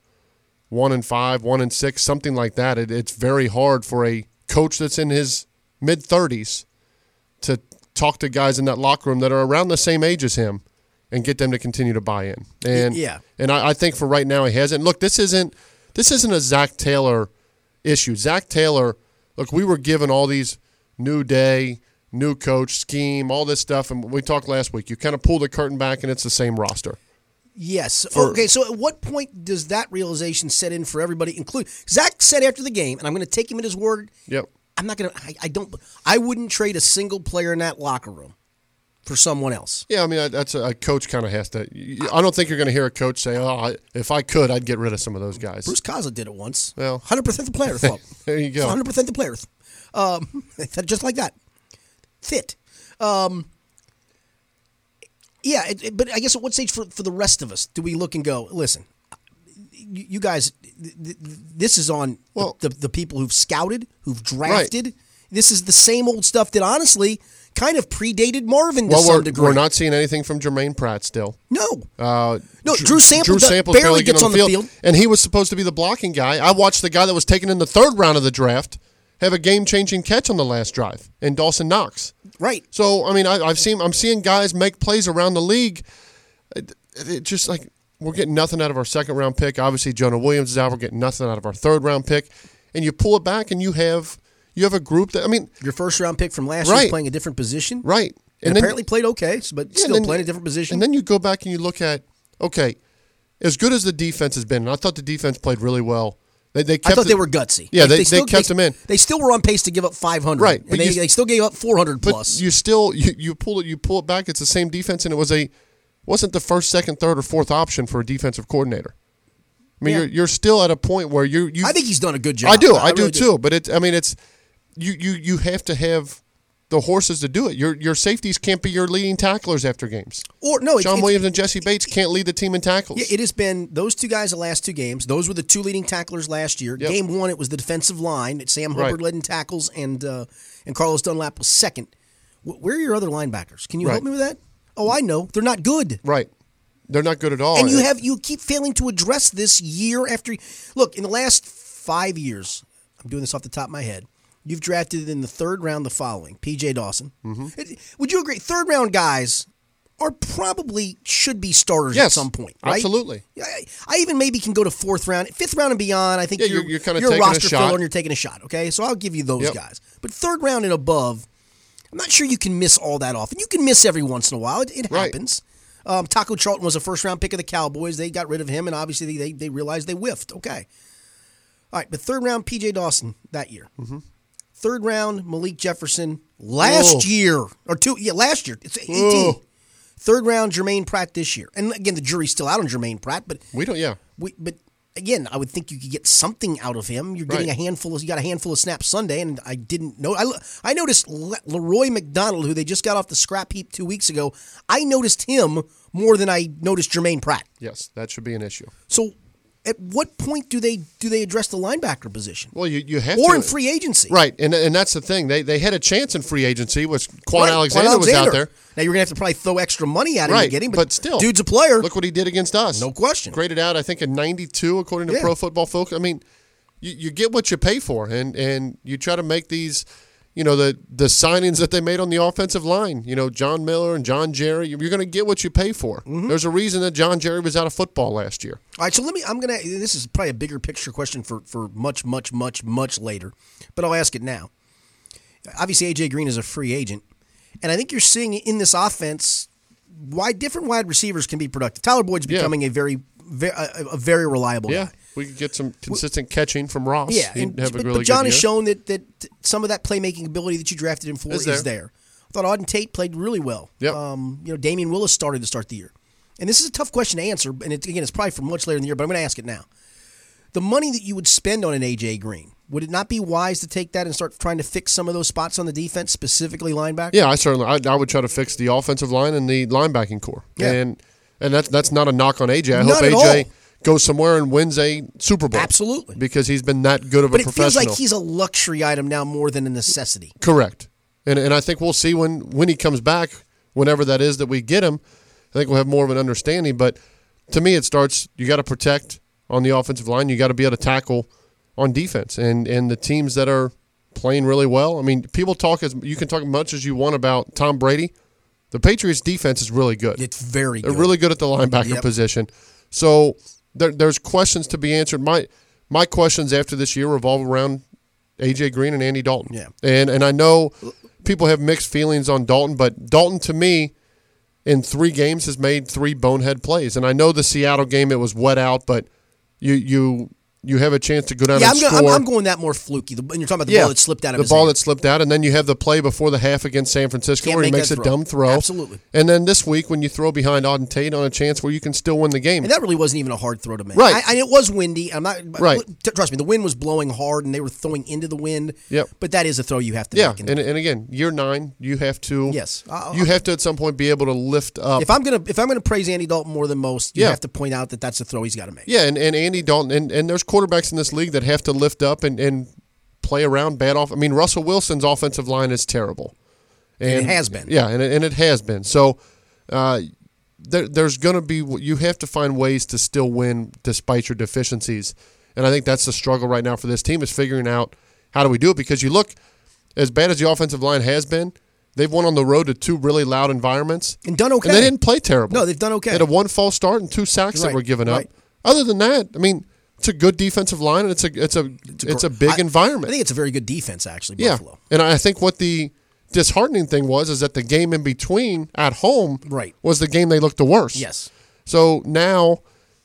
one and five, one and six, something like that. It, it's very hard for a coach that's in his mid thirties to talk to guys in that locker room that are around the same age as him and get them to continue to buy in. And yeah. and I, I think for right now he hasn't. Look, this isn't this isn't a Zac Taylor issue. Zac Taylor, look, we were given all these new day, new coach scheme, all this stuff, and we talked last week. You kind of pull the curtain back, and it's the same roster. Yes. For- okay. So, at what point does that realization set in for everybody, including Zac said after the game, and I'm going to take him at his word. Yep. I'm not going to. I don't. I wouldn't trade a single player in that locker room for someone else. Yeah, I mean that's a, a coach kind of has to. I don't think you're going to hear a coach say, "Oh, I, if I could, I'd get rid of some of those guys." Bruce Kaza did it once. Well. 100% the player. There you go. 100% the player. Um, just like that. Fit. Um, yeah, it, it- but I guess at what stage for, for the rest of us do we look and go, listen, you, you guys, th- th- this is on Well- the, the, the people who've scouted, who've drafted. This is the same old stuff that honestly kind of predated Marvin to well, some we're, degree. we're not seeing anything from Germaine Pratt still. No. Uh, No, Drew Sample does- Sample's barely gets on the field. and he was supposed to be the blocking guy. I watched the guy that was taken in the third round of the draft have a game-changing catch on the last drive, and Dawson Knox. Right. So I mean, I, I've seen I'm seeing guys make plays around the league. It, it just like we're getting nothing out of our second round pick. Obviously, Jonah Williams is out. We're getting nothing out of our third round pick, and you pull it back, and you have you have a group that I mean, Your first round pick from last year Right. is playing a different position. right? And, then- apparently played okay, but Yeah, still and playing a different position. And then you go back and you look at okay, as good as the defense has been, and I thought the defense played really well. They, they I thought it- they were gutsy. Yeah, they, they, still- kept them in. They still were on pace to give up 500. Right, and but they, you- they still gave up 400 But plus. you still you, you pull it you pull it back. It's the same defense, and it was a wasn't the first, second, third, or fourth option for a defensive coordinator. I mean, Yeah. you're you're still at a point where you you. I think he's done a good job. I do, I, do really too. But it's I mean it's you you you have to have the horses to do it. Your your safeties can't be your leading tacklers after games. Or no, John it's- Williams and Jessie Bates can't lead the team in tackles. Yeah, it has been those two guys the last two games. Those were the two leading tacklers last year. Yep. Game one, it was the defensive line Sam Right. Hubbard led in tackles, and uh, and Carlos Dunlap was second. Where are your other linebackers? Can you help me with that? Oh, I know they're not good. right. They're not good at all. and you have you keep failing to address this year after. Look, in the last five years, I'm doing this off the top of my head. You've drafted in the third round the following: P.J. Dawson. Mm-hmm. Would you agree? Third round guys are probably should be starters Yes, at some point, right? absolutely. I, I even maybe can go to fourth round, fifth round and beyond. I think Yeah, you're you're- you're kinda you're a a roster shot. filler and you're taking a shot. Okay, so I'll give you those Yep. guys. But third round and above, I'm not sure you can miss all that often. You can miss every once in a while. It, it Right. happens. Um, Taco Charlton was a first round pick of the Cowboys. They got rid of him, and obviously they, they, they realized they whiffed. Okay. All right, but third round, PJ Dawson that year. Mm-hmm. Third round, Malik Jefferson last Oh. year. Or two, yeah, last year. It's 18. Oh. Third round, Germaine Pratt this year. And again, the jury's still out on Germaine Pratt, but we don't. Yeah. we, but again, I would think you could get something out of him. You're getting Right. a handful of you got a handful of snaps Sunday, and I didn't know. I, I noticed Le- Leroy McDonald, who they just got off the scrap heap two weeks ago. I noticed him more than I noticed Germaine Pratt. Yes, that should be an issue. So, at what point do they do they address the linebacker position, Well, you, you have to or to in free agency? Right, and and that's the thing. They they had a chance in free agency. Was Kwon Right, Alexander, was out there? Now you're gonna have to probably throw extra money at him Right, to get him, but, but still, dude's a player. Look what he did against us. No question. Graded out, I think, a 92 according to Yeah. Pro Football Focus. I mean, you, you get what you pay for, and and you try to make these, you know, the the signings that they made on the offensive line. You know, John Miller and John Jerry. You're going to get what you pay for. Mm-hmm. There's a reason that John Jerry was out of football last year. All right, so let me. I'm gonna. This is probably a bigger picture question for for much, much, much, much later, but I'll ask it now. Obviously, AJ Green is a free agent, and I think you're seeing in this offense why different wide receivers can be productive. Tyler Boyd's Yeah. becoming a very, very a, a very reliable Yeah, guy. We could get some consistent catching from Ross. Yeah, He'd and, have a but, really but John has shown that that some of that playmaking ability that you drafted him for Is is there. I thought Auden Tate played really well. Yep. Um, you know, Damion Willis started to start the year, and this is a tough question to answer. And it, again, it's probably for much later in the year, but I'm going to ask it now. The money that you would spend on an AJ Green, would it not be wise to take that and start trying to fix some of those spots on the defense, specifically linebacker? Yeah, I certainly. I, I would try to fix the offensive line and the linebacking corps. Yeah. And and that's that's not a knock on AJ. I Not hope AJ. Goes somewhere and wins a Super Bowl. Absolutely. Because he's been that good of But a it feels professional. like he's a luxury item now more than a necessity. Correct. And and I think we'll see when when he comes back, whenever that is that we get him. I think we'll have more of an understanding. But to me, it starts. You got to protect on the offensive line. You got to be able to tackle on defense. And and the teams that are playing really well. I mean, people talk as you can talk much as you want about Tom Brady. The Patriots defense is really good. It's very They're good. really good at the linebacker Yep. position. So there, there's questions to be answered. My my questions after this year revolve around AJ Green and Andy Dalton. Yeah. And and I know people have mixed feelings on Dalton, but Dalton to me in three games has made three bonehead plays. And I know the Seattle game it was wet out, but you you you have a chance to go down yeah, I'm, go- score. I'm, I'm going that more fluky. The, and you're talking about the ball that slipped out of the ball hand. that slipped out, and then you have the play before the half against San Francisco Can't where he makes a throw. dumb throw. Absolutely. And then this week when you throw behind Auden Tate on a chance where you can still win the game. And that really wasn't even a hard throw to make. Right. I, and it was windy. I'm not. Right. Trust me, the wind was blowing hard, and they were throwing into the wind. Yep. But that is a throw you have to yeah, make. and, and again, year nine, you have to. Yes. I'll- you have to at some point be able to lift up. if I'm gonna if I'm gonna praise Andy Dalton more than most, you Yeah. have to point out that that's a throw he's got to make. yeah, and, and Andy Dalton, and, and there's quarterbacks in this league that have to lift up and, and play around bad off. I mean, Russell Wilson's offensive line is terrible, And it has been. Yeah, and it, and it has been. So uh, there, there's going to be you have to find ways to still win despite your deficiencies, and I think that's the struggle right now for this team is figuring out how do we do it because you look as bad as the offensive line has been. They've won on the road to two really loud environments And done okay. and they didn't play terrible. No, they've done okay. They had a one false start and two sacks that were given up. right. Other than that, I mean, it's a good defensive line, and it's a it's a it's a big I- environment. I think it's a very good defense, actually. yeah, and I think what the disheartening thing was is that the game in between at home Right. was the game they looked the worst. Yes. So now,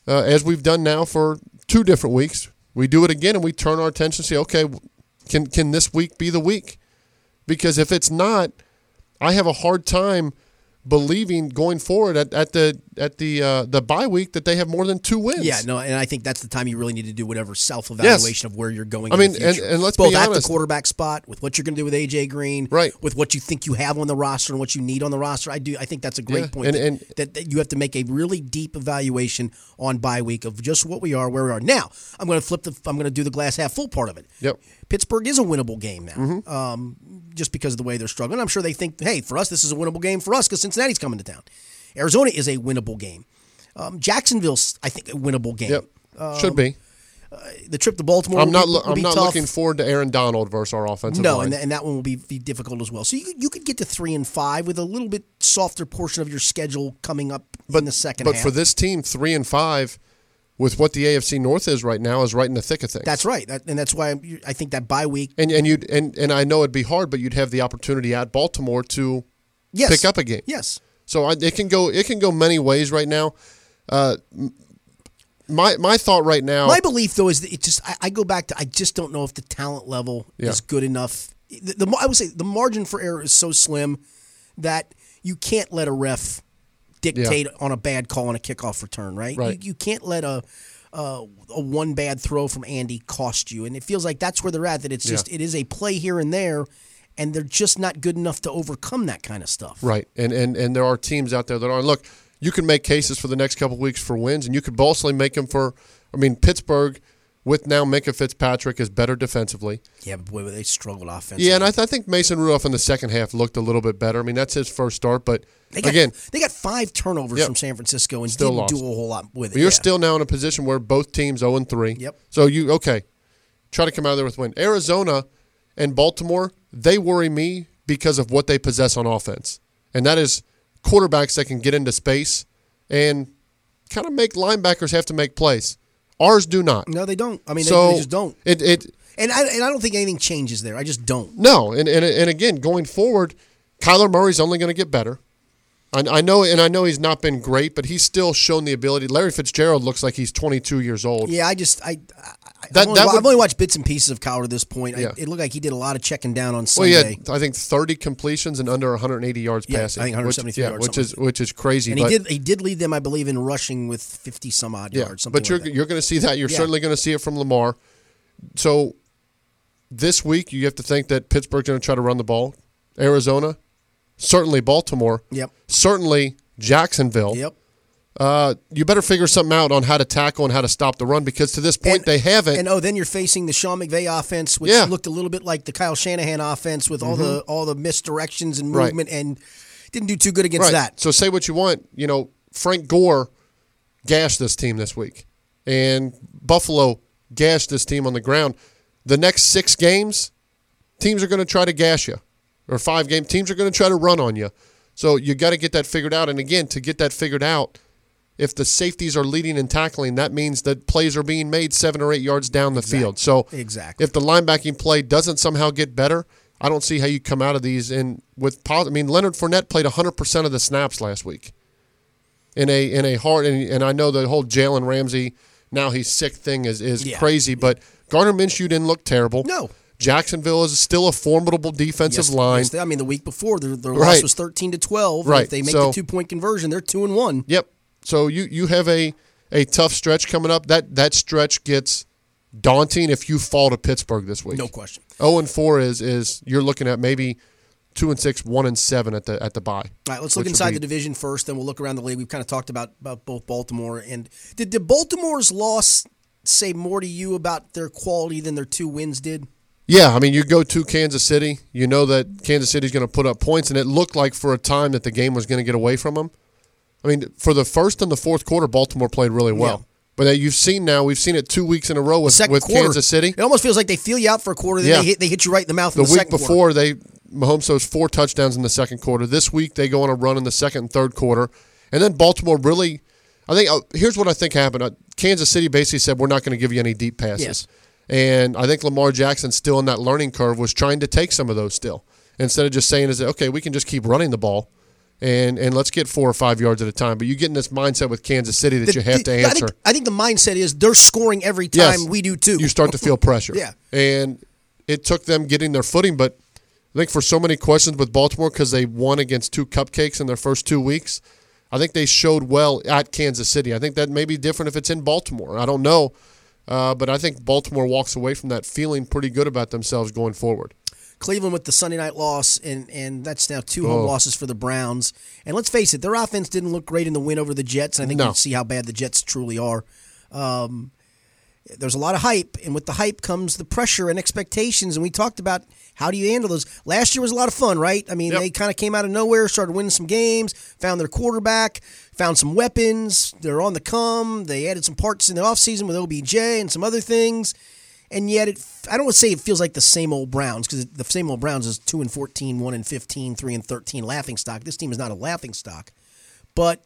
uh, as we've done now for two different weeks, we do it again and we turn our attention and say, okay, can can this week be the week? Because if it's not, I have a hard time believing going forward at, at the at the uh, the bye week that they have more than two wins. Yeah, no, and I think that's the time you really need to do whatever self evaluation of where you're going. I in the mean, and- and let's both be at honest. the quarterback spot with what you're going to do with AJ Green, Right. With what you think you have on the roster and what you need on the roster. I do. I think that's a great Yeah, point. and- that, and- that, that you have to make a really deep evaluation on bye week of just what we are, where we are. Now, I'm going to flip the. I'm going to do the glass half full part of it. Yep. Pittsburgh is a winnable game now, Mm-hmm. um, just because of the way they're struggling. I'm sure they think, hey, for us, this is a winnable game for us because Cincinnati's coming to town. Arizona is a winnable game. Um, Jacksonville's, I think, a winnable game. Yep. Should be. The trip to Baltimore. I'm not. be- I'm not tough. looking forward to Aaron Donald versus our offensive No, line. and, and that one will be, be difficult as well. So you could- you could get to three and five with a little bit softer portion of your schedule coming up in the second but half. for this team, three and five, with what the AFC North is right now, is right in the thick of things. that's right, that, and that's why I'm- I think that bye week. and and you and and I know it'd be hard, but you'd have the opportunity at Baltimore to Yes, pick up a game. Yes, So I, it can go it can go many ways right now. Uh, my my thought right now. My belief, though, is that it just I, I go back to I just don't know if the talent level Yeah. is good enough. The, the I would say the margin for error is so slim that you can't let a ref dictate on a bad call on a kickoff return. Right? Right. You, you can't let a uh, a one bad throw from Andy cost you, and it feels like that's where they're at. That it's just it is a play here and there, and they're just not good enough to overcome that kind of stuff. Right, and and and there are teams out there that are. Look, you can make cases for the next couple weeks for wins, and you could also make them for. I mean, Pittsburgh with now Minkah Fitzpatrick is better defensively. Yeah, but boy, they struggled offensively. Yeah, and I, th- I think Mason Rudolph in the second half looked a little bit better. I mean, that's his first start, but They got, again, they got five turnovers Yep. from San Francisco and Still didn't lost. do a whole lot with it. But you're yeah. still now in a position where both teams 0 and 3. Yep. So you okay. Try to come out of there with a win. Arizona and Baltimore, they worry me because of what they possess on offense. And that is quarterbacks that can get into space and kind of make linebackers have to make plays. Ours do not. No, they don't. I mean, they- they, just don't. It it And I, and I don't think anything changes there. I just don't. no, and and and again, going forward, Kyler Murray's only going to get better. I, I know, and I know he's not been great, but he's still shown the ability. Larry Fitzgerald looks like he's 22 years old. Yeah, I just I, I That- I've, only, that would- I've only watched bits and pieces of Coward to this point. I, Yeah. it looked like he did a lot of checking down on Sunday. Well, had I think 30 completions and under 180 yards Yeah, I passing. think 173 which, yeah, yards, which is which is crazy. and he did he did lead them, I believe, in rushing with fifty some odd yeah, yards. Something but you're like you're going to see that. You're Yeah. certainly going to see it from Lamar. So this week you have to think that Pittsburgh's going to try to run the ball. Arizona, certainly Baltimore, Yep. certainly Jacksonville. Yep. Uh, you better figure something out on how to tackle and how to stop the run because to this point And- they haven't. And oh, then you're facing the Sean McVay offense, which Yeah. Mm-hmm. looked a little bit like the Kyle Shanahan offense with all the all the misdirections and Right. movement, and didn't do too good against right. that. So say what you want. You know, Frank Gore gashed this team this week, and Buffalo gashed this team on the ground. The next six games, teams are going to try to gash you, or five game teams are going to try to run on you. So you got to get that figured out. And again, to get that figured out, if the safeties are leading and tackling, that means that plays are being made seven or eight yards down the field. So Exactly. if the linebacking play doesn't somehow get better, I don't see how you come out of these. And with pos- I mean, Leonard Fournette played 100 percent of the snaps last week. In a in a hard and, and I know the whole Jalen Ramsey now he's sick thing is is Yeah. crazy, but Gardner Minshew didn't look terrible. No. Jacksonville is still a formidable defensive Yes, line. yes, I mean, the week before their, their Right. loss was thirteen to twelve. Right, If they make so- the two point conversion, they're two and one. Yep. So you you have a a tough stretch coming up. That that stretch gets daunting if you fall to Pittsburgh this week. No question. 0 and 4 is is you're looking at maybe 2 and 6, 1 and 7 at the at the bye. All right, let's look inside be- the division first, then we'll look around the league. We've kind of talked about, about both Baltimore and did, the Baltimore's loss say more to you about their quality than their two wins did? Yeah, I mean, you go to Kansas City, you know that Kansas City's going to put up points, and it looked like for a time that the game was going to get away from them. I mean, for the first and the fourth quarter, Baltimore played really well. Yeah. But you've seen now, we've seen it two weeks in a row with, with quarter, Kansas City. It almost feels like they feel you out for a quarter, then Yeah. they, hit, they hit you right in the mouth The in the week second quarter. before, they Mahomes throws four touchdowns in the second quarter. This week, they go on a run in the second and third quarter, and then Baltimore really. I think uh, here's what I think happened. Uh, Kansas City basically said we're not going to give you any deep passes. Yes. And I think Lamar Jackson still in that learning curve was trying to take some of those still instead of just saying is that okay we can just keep running the ball and and let's get four or five yards at a time. But you get in this mindset with Kansas City that The- you have to I answer. think, I think the mindset is they're scoring every time Yes. we do too. You start to feel pressure. Yeah. And it took them getting their footing, but I think for so many questions with Baltimore because they won against two cupcakes in their first two weeks, I think they showed well at Kansas City. I think that may be different if it's in Baltimore. I don't know. Uh, but I think Baltimore walks away from that feeling pretty good about themselves going forward. Cleveland with the Sunday night loss, and and that's now two home Oh. losses for the Browns. And let's face it, their offense didn't look great in the win over the Jets. And I think No. you see how bad the Jets truly are. Um, there's a lot of hype, and with the hype comes the pressure and expectations. And we talked about how do you handle those. Last year was a lot of fun, right? I mean, Yep. they kind of came out of nowhere, started winning some games, found their quarterback, found some weapons. They're on the come. They added some parts in the offseason with OBJ and some other things. And yet, it, I don't want to say it feels like the same old Browns because the same old Browns is 2 and 14, 1 and 15, 3 and 13 laughing stock. This team is not a laughing stock. But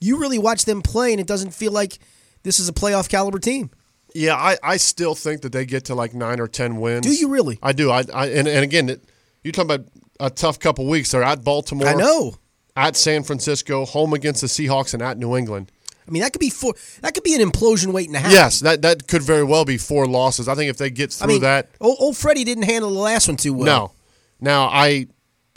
you really watch them play, and it doesn't feel like this is a playoff caliber team. Yeah, I, I still think that they get to like nine or ten wins. Do you really? I do. I, I and, and again, it, you're talking about a tough couple weeks. They're at Baltimore. I know. At San Francisco, home against the Seahawks, and at New England. I mean, that could be four. That could be an implosion waiting to happen. Yes, that that could very well be four losses. I think if they get I through mean, that, old, old Freddie didn't handle the last one too well. no. Now I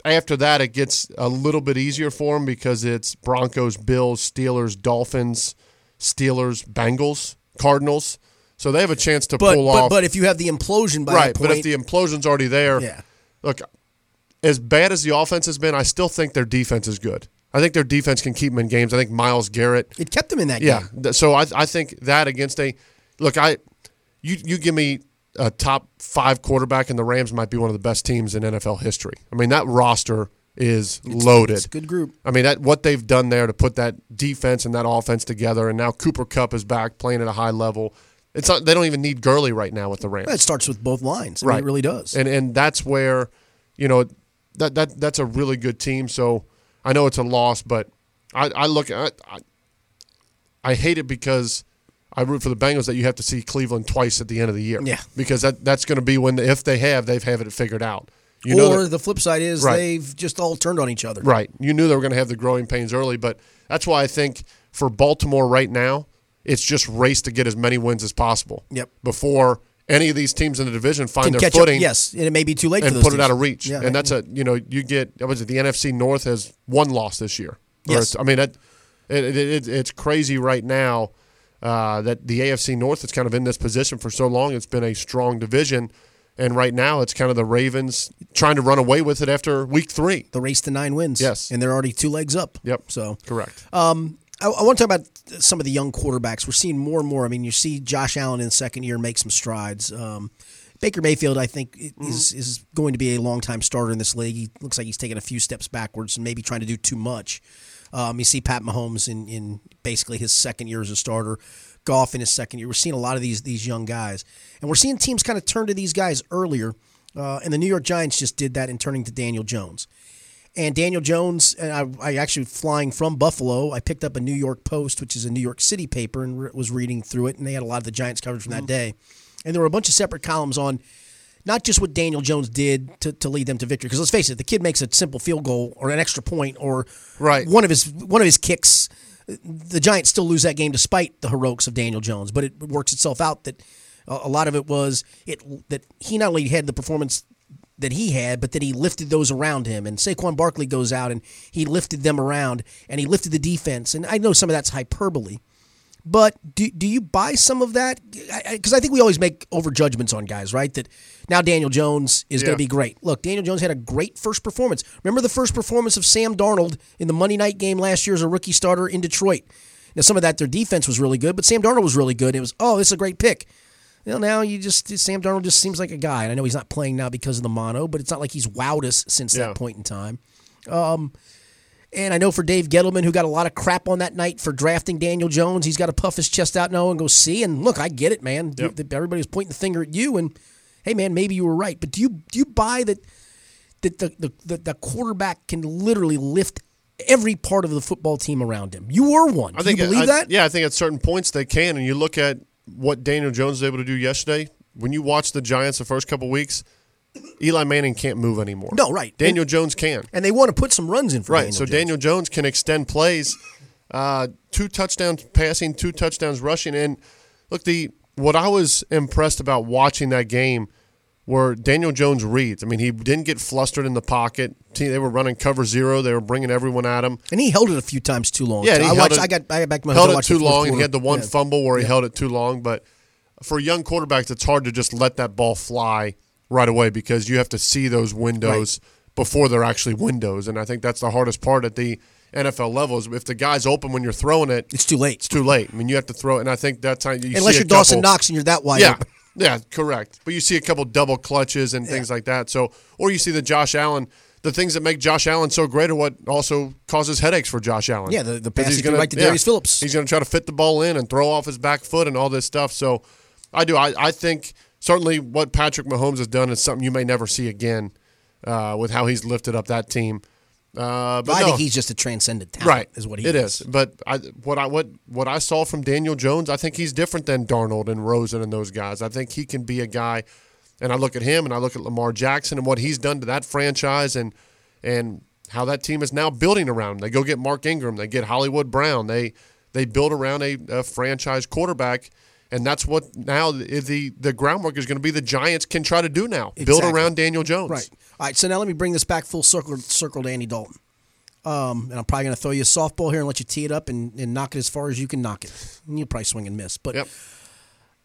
after that it gets a little bit easier for them because it's Broncos, Bills, Steelers, Dolphins, Steelers, Bengals, Cardinals. So they have a chance to but pull but, off. but if you have the implosion by right, but if the implosion's already there, Yeah. Look, as bad as the offense has been, I still think their defense is good. I think their defense can keep them in games. I think Myles Garrett it kept them in that Yeah. game. Yeah. So I I think that against a look I you you give me a top five quarterback and the Rams might be one of the best teams in NFL history. I mean that roster is loaded. It's a good group. I mean that what they've done there to put that defense and that offense together, and now Cooper Kupp is back playing at a high level. It's not they don't even need Gurley right now with the Rams. It starts with both lines. I mean, Right. it really does. And and that's where, you know, that that that's a really good team. So I know it's a loss, but I, I look at I, I hate it because I root for the Bengals that you have to see Cleveland twice at the end of the year. Yeah. Because that that's going to be when if they have they've have it figured out. You or that- the flip side is Right. they've just all turned on each other. Right. You knew they were going to have the growing pains early, but that's why I think for Baltimore right now, it's just race to get as many wins as possible. Yep. Before any of these teams in the division find Can their footing. up. Yes, and it may be too late and put it out of reach. Yeah, and that's a you know you get what was it the NFC North has one loss this year. Yes. I mean that it, it, it, it's crazy right now uh, that the AFC North is kind of in this position for so long. It's been a strong division, and right now it's kind of the Ravens trying to run away with it after week three. the race to nine wins. Yes. and they're already two legs up. Yep. So Correct. Um, I, I want to talk about some of the young quarterbacks. We're seeing more and more. I mean, you see Josh Allen in second year make some strides. Um, Baker Mayfield, I think, i- is is going to be a long time starter in this league. He looks like he's taking a few steps backwards and maybe trying to do too much. Um, you see Pat Mahomes in, in basically his second year as a starter, Goff in his second year. We're seeing a lot of these these young guys, and we're seeing teams kind of turn to these guys earlier. Uh, and the New York Giants just did that in turning to Daniel Jones. And Daniel Jones, and I, I actually flying from Buffalo, I picked up a New York Post, which is a New York City paper, and re- was reading through it. And they had a lot of the Giants coverage from that mm-hmm. day. And there were a bunch of separate columns on not just what Daniel Jones did to, to lead them to victory. Because let's face it, the kid makes a simple field goal or an extra point or Right. one of his one of his kicks. The Giants still lose that game despite the heroics of Daniel Jones, but it works itself out that a a lot of it was it that he not only had the performance that he had, but then he lifted those around him. And Saquon Barkley goes out and he lifted them around and he lifted the defense. And I know some of that's hyperbole, but do, do you buy some of that? Because I, think we always make over judgments on guys, right? That now Daniel Jones is going to be great. Look, Daniel Jones had a great first performance. Remember the first performance of Sam Darnold in the Monday night game last year as a rookie starter in Detroit? Now, some of that, their defense was really good, but Sam Darnold was really good. It was, oh, this is a great pick. Well, now you just Sam Darnold just seems like a guy. And I know he's not playing now because of the mono, but it's not like he's wowed us since Yeah. that point in time. Um, and I know for Dave Gettleman, who got a lot of crap on that night for drafting Daniel Jones, he's got to puff his chest out now and go see. And look, I get it, man. You- Yep. Everybody was pointing the finger at you, and hey, man, maybe you were right. But do you do you buy that that the the, the, the quarterback can literally lift every part of the football team around him. You were one. I think you believe I- that? Yeah, I think at certain points they can. And you look at what Daniel Jones was able to do yesterday. When you watch the Giants the first couple weeks, Eli Manning can't move anymore. No, right. Daniel Jones can. And they want to put some runs in for Right. Daniel so Jones. Daniel Jones can extend plays, uh, two touchdowns passing, two touchdowns rushing. And look, the what I was impressed about watching that game were Daniel Jones reads. I mean, he didn't get flustered in the pocket. They were running cover zero. They were bringing everyone at him. And he held it a few times too long. Yeah, I watched. it- I got. I got back to my held it too long, and he had the one Yeah. fumble where he held it too long. But for young quarterbacks, it's hard to just let that ball fly right away because you have to see those windows before they're actually windows. And I think that's the hardest part at the NFL level is if the guy's open when you're throwing it, It's too late. it's too late. I mean, you have to throw it. And I think that's how you Unless see you're Dawson Knox and you're that wide yeah, open. Yeah, correct. But you see a couple double clutches and things like that. So, or you see the Josh Allen. The things that make Josh Allen so great are what also causes headaches for Josh Allen. Yeah, the- the pass he's gonna- right to Darius Phillips. He's going to try to fit the ball in and throw off his back foot and all this stuff. So, I do. I, I think certainly what Patrick Mahomes has done is something you may never see again uh, with how he's lifted up that team. Uh, but I no. think he's just a transcendent talent. Right, Is what he It is. is. But I, what I what what I saw from Daniel Jones, I think he's different than Darnold and Rosen and those guys. I think he can be a guy, and I look at him and I look at Lamar Jackson and what he's done to that franchise and and how that team is now building around him. They go get Mark Ingram, they get Hollywood Brown, they they build around a, a franchise quarterback. And that's what now the the, the groundwork is going to be. The Giants can try to do now, build around Daniel Jones. Right. All right. So now let me bring this back full circle, circle to Andy Dalton. Um, and I'm probably going to throw you a softball here and let you tee it up and, and knock it as far as you can knock it. And you'll probably swing and miss. But Yep.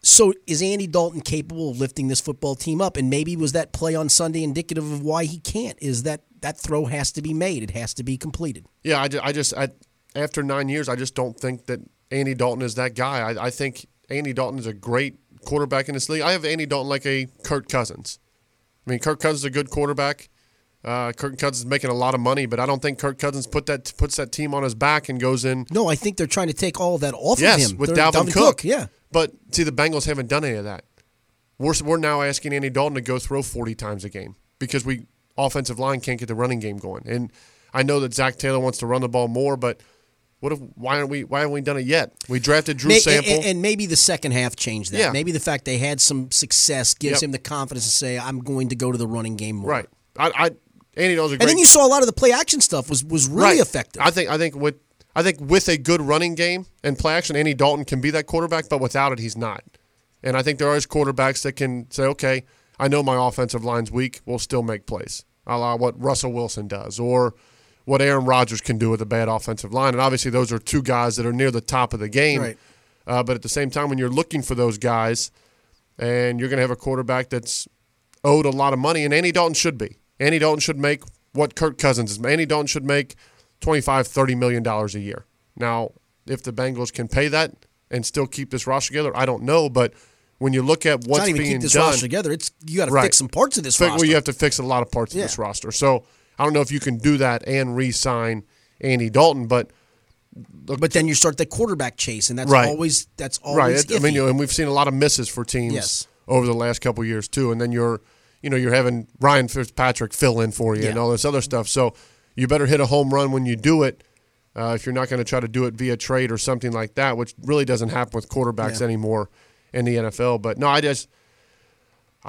so is Andy Dalton capable of lifting this football team up? And maybe was that play on Sunday indicative of why he can't? Is that that throw has to be made? It has to be completed. Yeah, I, ju- I just I, after nine years, I just don't think that Andy Dalton is that guy. I, I think Andy Dalton is a great quarterback in this league. I have Andy Dalton like a Kirk Cousins. I mean, Kirk Cousins is a good quarterback. Uh, Kirk Cousins is making a lot of money, but I don't think Kirk Cousins put that puts that team on his back and goes in. No, I think they're trying to take all of that off Yes, of him. with They're- Dalvin, Cook. Yeah. But see, the Bengals haven't done any of that. We're we're now asking Andy Dalton to go throw forty times a game because we offensive line can't get the running game going. And I know that Zac Taylor wants to run the ball more, but what if why aren't we why haven't we done it yet? We drafted Drew May- Sample. And, and maybe the second half changed that. Yeah. Maybe the fact they had some success gives Yep. him the confidence to say, "I'm going to go to the running game more." right. I, I Andy Dalton's a great And then you saw a lot of the play action stuff was was really right. effective. I think I think with I think with a good running game and play action, Andy Dalton can be that quarterback, but without it, he's not. And I think there are quarterbacks that can say, okay, I know my offensive line's weak, we'll still make plays, a la what Russell Wilson does, or what Aaron Rodgers can do with a bad offensive line. And obviously, those are two guys that are near the top of the game. Right. Uh, but at the same time, when you're looking for those guys, and you're going to have a quarterback that's owed a lot of money, and Andy Dalton should be. Andy Dalton should make what Kirk Cousins is. Andy Dalton should make 25, 30 million dollars a year. Now, if the Bengals can pay that and still keep this roster together, I don't know. But when you look at It's what's not even being keep this done, roster together. It's you got to Right. fix some parts of this roster. well, you have to fix a lot of parts Yeah. of this roster. So I don't know if you can do that and re-sign Andy Dalton, but but then you start the quarterback chase, and that's Right. always that's right. always. I mean, you know, and we've seen a lot of misses for teams Yes. over the last couple of years too. And then you're, you know, you're having Ryan Fitzpatrick fill in for you and all this other stuff. So you better hit a home run when you do it. Uh, if you're not going to try to do it via trade or something like that, which really doesn't happen with quarterbacks Yeah. anymore in the NFL. But no, I just.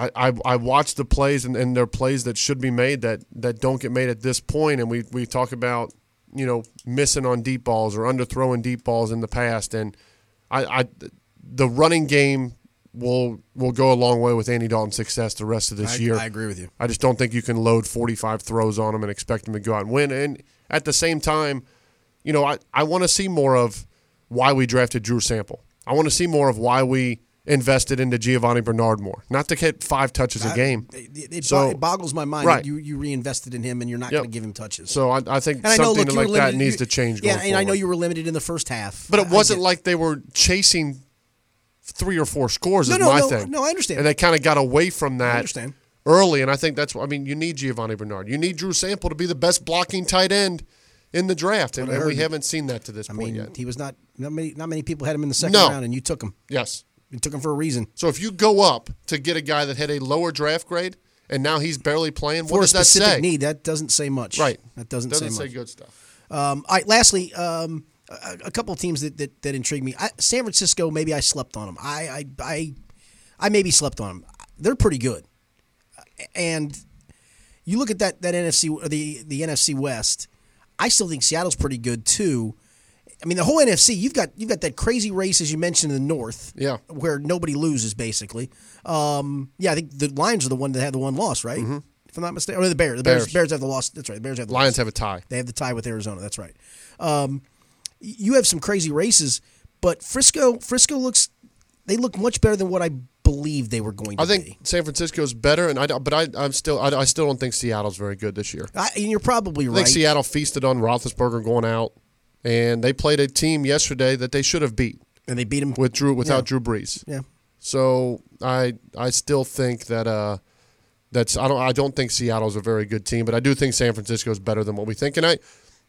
I, I, I watch the plays and, and there are plays that should be made that, that don't get made at this point and we, we talk about you know missing on deep balls or underthrowing deep balls in the past and I, I the running game will will go a long way with Andy Dalton's success the rest of this I, year. I agree with you. I just don't think you can load 45 throws on him and expect him to go out and win. And at the same time, you know, I, I want to see more of why we drafted Drew Sample. I want to see more of why we invested into Giovani Bernard more. Not to get five touches a game. It, it, So- it boggles my mind Right. that you you reinvested in him and you're not Yep. going to give him touches. So I, I think and I know, something look, like that needs you- to change. Yeah, and I know you were limited in the first half, But it wasn't like they were chasing three or four scores. No, is no, my no, thing. no, I understand. And they kind of got away from that. early, and I think that's. what I mean, you need Giovani Bernard. You need Drew Sample to be the best blocking tight end in the draft, and, and we haven't seen that to this I point mean, yet. he was not not many not many people had him in the second No. round, and you took him. Yes. You took him for a reason. So if you go up to get a guy that had a lower draft grade, and now he's barely playing, For what does that say? need, that doesn't say much. Right. That doesn't, Doesn't say say much. good stuff. Um, all right. Lastly, um, a, a couple of teams that that, that intrigue me. I, San Francisco. Maybe I slept on them. I I I, I maybe slept on them. They're pretty good, and you look at that that NFC or the the NFC West. I still think Seattle's pretty good too. I mean, the whole NFC. You've got you've got that crazy race as you mentioned in the North. Yeah. where nobody loses basically. Um, yeah, I think the Lions are the one that had the one loss, right? If I'm not mistaken, or the Bears. The Bears. Bears. Bears have the loss. That's right. The Bears have the Lions loss. have a tie. They have the tie with Arizona. That's right. Um, you have some crazy races, but Frisco, Frisco looks, they look much better than what I believe they were going to I think be. San Francisco's better, and I but I I'm still I, I still don't think Seattle's very good this year. I, and you're probably I right. think Seattle feasted on Roethlisberger going out, and they played a team yesterday that they should have beat and they beat him. with Drew without Yeah. Drew Brees. yeah. So I I still think that uh that's I don't I don't think Seattle's a very good team, but I do think San Francisco is better than what we think. And I,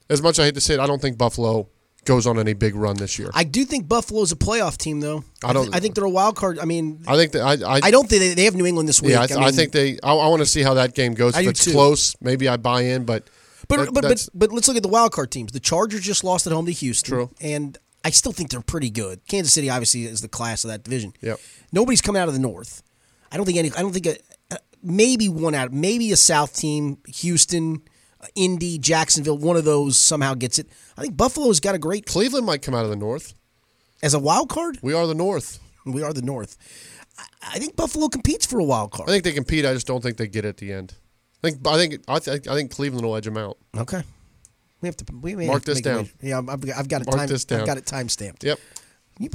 as much as I hate to say it, I don't think Buffalo goes on any big run this year. I do think Buffalo's a playoff team, though. I don't- I think they're a wild card. I mean, I think that I I, I don't think they, they have New England this week. yeah I, th- I mean, think they I, I want to see how that game goes. I If it's too. close, maybe I buy in, but But that- but, but but let's look at the wild card teams. The Chargers just lost at home to Houston. True. And I still think they're pretty good. Kansas City obviously is the class of that division. Yep. Nobody's coming out of the North. I don't think any. I don't think a, maybe one out. Maybe a South team, Houston, uh, Indy, Jacksonville. One of those somehow gets it. I think Buffalo's got a great Cleveland might come out of the North. as a wild card. We are the North. We are the North. I, I think Buffalo competes for a wild card. I think they compete. I just don't think they get it at the end. I think I think I think, I think Cleveland will edge them out. okay. We have to. We Mark this down. Yeah, I've, I've got it. Mark time, this down. I've got it time stamped. Yep.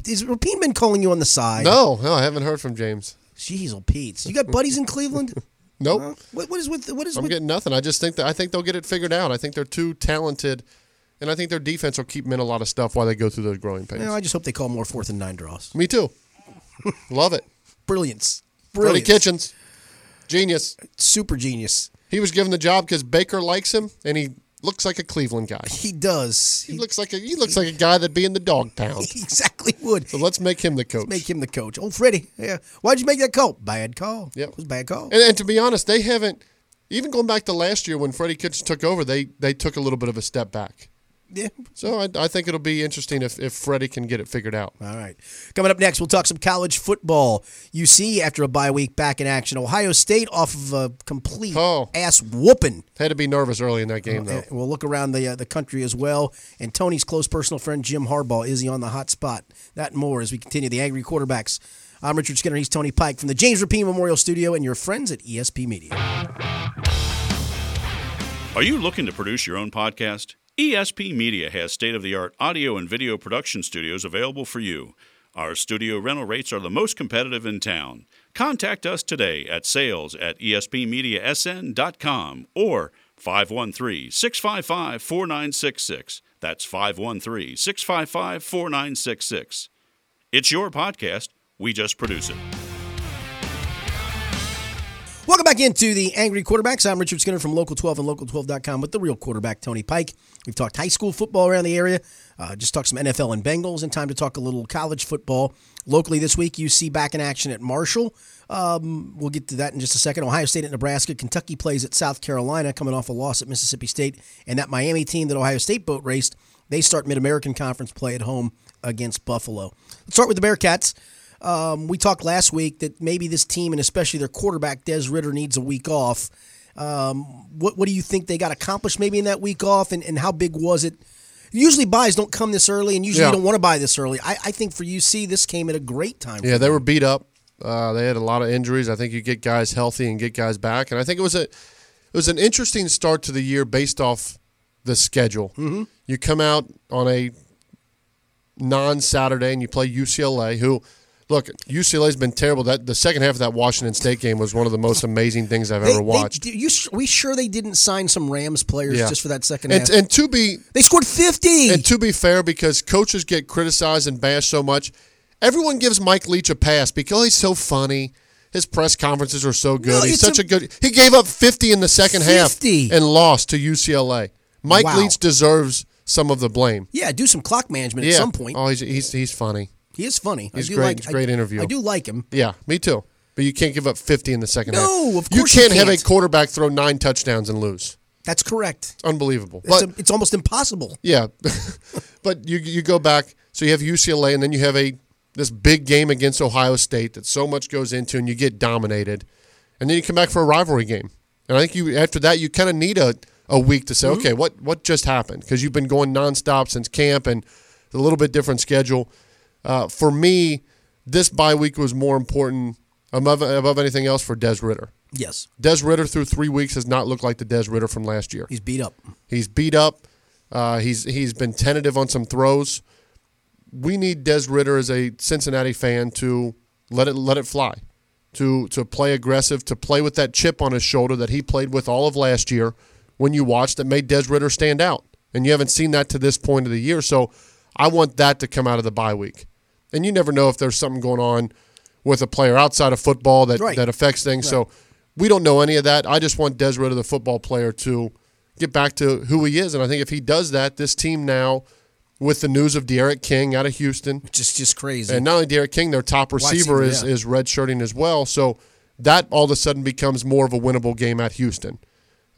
Is Rapien been calling you on the side? No, no, I haven't heard from James. Jeez, old Pete. You got buddies in Cleveland? Nope. What, what is with what is I'm with? getting nothing. I just think that I think they'll get it figured out. I think they're too talented, and I think their defense will keep them in a lot of stuff while they go through those growing pains. You know, I just hope they call more fourth and nine draws. Me too. Love it. Brilliance, Freddie Kitchens, genius. super genius. He was given the job because Baker likes him, and he looks like a Cleveland guy. He does. He He looks like a he looks like a guy that'd be in the dog pound. exactly would. So let's make him the coach. Make him the coach. Oh, Freddie. Yeah. Why'd you make that call? Bad call. Yeah, It was a bad call. And, and to be honest, they haven't even going back to last year when Freddie Kitchens took over. They they took a little bit of a step back. Yeah. So I, I think it'll be interesting if, if Freddie can get it figured out. All right. Coming up next, we'll talk some college football. UC after a bye week back in action. Ohio State off of a complete Oh. ass whooping. Had to be nervous early in that game though. And we'll look around the uh, the country as well. And Tony's close personal friend Jim Harbaugh is he on the hot spot? That and more as we continue the Angry Quarterbacks. I'm Richard Skinner. He's Tony Pike from the James Rapien Memorial Studio and your friends at ESP Media. Are you looking to produce your own podcast? ESP Media has state of the art audio and video production studios available for you. Our studio rental rates are the most competitive in town. Contact us today at sales at espmediasn.com or 513 655 4966. That's 513 655 4966. It's your podcast. We just produce it. Welcome back into the Angry Quarterbacks. I'm Richard Skinner from Local 12 and Local12.com with the real quarterback, Tony Pike. We've talked high school football around the area, uh, just talked some NFL and Bengals, and time to talk a little college football. Locally this week, UC back in action at Marshall. Um, we'll get to that in just a second. Ohio State at Nebraska. Kentucky plays at South Carolina, coming off a loss at Mississippi State. And that Miami team that Ohio State boat raced, they start Mid American Conference play at home against Buffalo. Let's start with the Bearcats. Um, we talked last week that maybe this team and especially their quarterback Des Ridder needs a week off. Um, what what do you think they got accomplished maybe in that week off, and, and how big was it? Usually buys don't come this early, and usually Yeah. you don't want to buy this early. I, I think for UC this came at a great time. for Yeah, they were beat up. Uh, they had a lot of injuries. I think you get guys healthy and get guys back, and I think it was a it was an interesting start to the year based off the schedule. Mm-hmm. You come out on a non Saturday and you play UCLA, who look UCLA's been terrible. That the second half of that Washington State game was one of the most amazing things I've They- ever they- watched. you, we sure they didn't sign some Rams players Yeah. just for that second and, half. and to be they scored fifty. And to be fair, because coaches get criticized and bashed so much, everyone gives Mike Leach a pass because he's so funny. His press conferences are so good. No, he's such a- a, good. He gave up 50 in the second 50? half and lost to UCLA. Mike Wow. Leach deserves some of the blame. yeah, do some clock management yeah. at some point. Oh, he's, he's he's funny. He is funny. he's I do great. Like, great I, interview. I do like him. Yeah, me too. But you can't give up 50 in the second half. No, of course you you can't have a quarterback throw nine touchdowns and lose. That's correct. It's unbelievable. It's, But a- it's almost impossible. yeah, but you you go back. So you have UCLA, and then you have a this big game against Ohio State that so much goes into, and you get dominated, and then you come back for a rivalry game. And I think you after that you kind of need a, a week to say, mm-hmm. okay, what what just happened? Because you've been going nonstop since camp, and a little bit different schedule. Uh, for me, this bye week was more important above, above anything else for Des Ridder. Yes, Des Ridder through three weeks has not looked like the Des Ridder from last year. he's beat up. He's beat up. Uh, he's he's been tentative on some throws. We need Des Ridder as a Cincinnati fan to let it let it fly, to to play aggressive, to play with that chip on his shoulder that he played with all of last year. When you watched, that made Des Ridder stand out, and you haven't seen that to this point of the year. So, I want that to come out of the bye week. And you never know if there's something going on with a player outside of football that Right. that affects things. So, we don't know any of that. I just want Des Ridder, the football player, to get back to who he is. And I think if he does that, this team now, with the news of D'Eriq King out of Houston, Just just crazy. and not only D'Eriq King, their top receiver is, yeah. is redshirting as well. So that all of a sudden becomes more of a winnable game at Houston.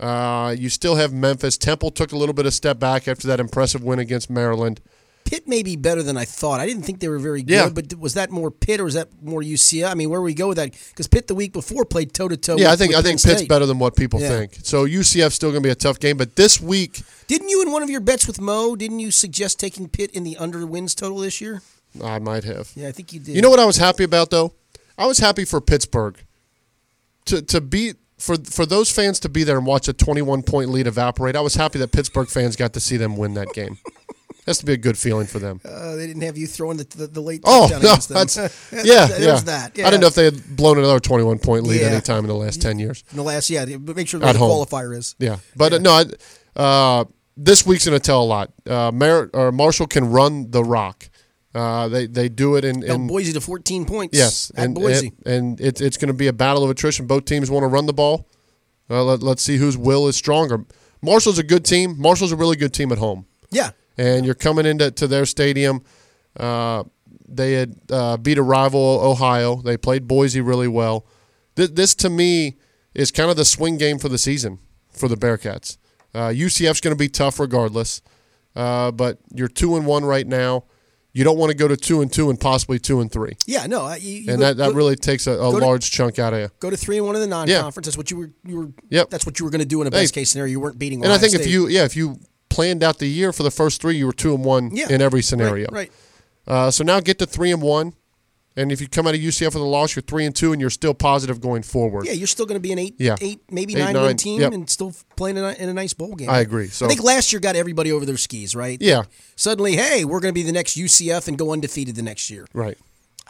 Uh, you still have Memphis. Temple took a little bit of step back after that impressive win against Maryland. Pitt may be better than I thought. I didn't think they were very good, Yeah. but was that more Pitt or was that more UCF? I mean, where we go with that? Because Pitt the week before played toe to toe. Yeah, I think I think Pitt's better than what people Yeah. think. So UCF's still going to be a tough game, but this week Didn't you in one of your bets with Mo? Didn't you suggest taking Pitt in the under wins total this year? I might have. Yeah, I think you did. You know what I was happy about though? I was happy for Pittsburgh to to beat for for those fans to be there and watch a 21 point lead evaporate. I was happy that Pittsburgh fans got to see them win that game. Has to be a good feeling for them. Uh, they didn't have you throwing the, the, the late Oh no, that's yeah, There's yeah. that. I didn't know if they had blown another 21 point lead Yeah. any time in the last 10 years. in the last. Yeah, but make sure the qualifier is. Yeah, but uh, no, I, uh, this week's going to tell a lot. Uh, Mer- or Marshall can run the rock. Uh, they they do it in, in Boise to 14 points. Yes, and Boise. and, and it's it's going to be a battle of attrition. Both teams want to run the ball. Uh, let, let's see whose will is stronger. Marshall's a good team. Marshall's a really good team at home, yeah, and you're coming into to their stadium. Uh, they had uh, beat a rival, Ohio. They played Boise really well. This, this to me is kind of the swing game for the season for the Bearcats. Uh, UCF's going to be tough regardless, uh, but you're two and one right now. You don't want to go to two and two and possibly two and three yeah. No, I- you, you and go- that, that go- really takes a, a go to- large chunk out of you. go to three and one in the non-conference. That's what you were. You were. Yep. That's what you were going to do in a Hey. best case scenario. You weren't beating. And I Ohio think if you yeah if you planned out the year for the first three, you were two and one Yeah. in every scenario. right. Uh, so now get to three and one, and if you come out of UCF with a loss, you're three and two, and you're still positive going forward. Yeah, you're still going to be an eight, Yeah. eight, maybe Eight, nine, nine, win team, yep. and still playing in a, in a nice bowl game. I agree. So I think last year got everybody over their skis, right? Yeah. Suddenly, hey, we're going to be the next UCF and go undefeated the next year. right.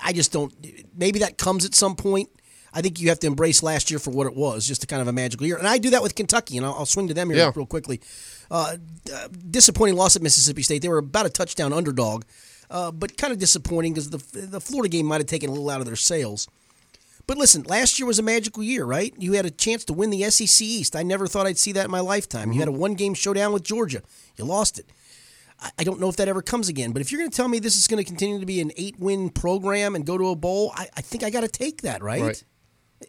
I just don't. Maybe that comes at some point. I think you have to embrace last year for what it was, just a kind of a magical year. And I do that with Kentucky, and I'll, I'll swing to them here Yeah. real quickly. Uh, disappointing loss at Mississippi State. They were about a touchdown underdog, uh, but kind of disappointing because the the Florida game might have taken a little out of their sails. But listen, last year was a magical year, right? You had a chance to win the SEC East. I never thought I'd see that in my lifetime. You had a one game showdown with Georgia. You lost it. I- I don't know if that ever comes again. But if you're going to tell me this is going to continue to be an eight win program and go to a bowl, I, I think I got to take that, right? Right.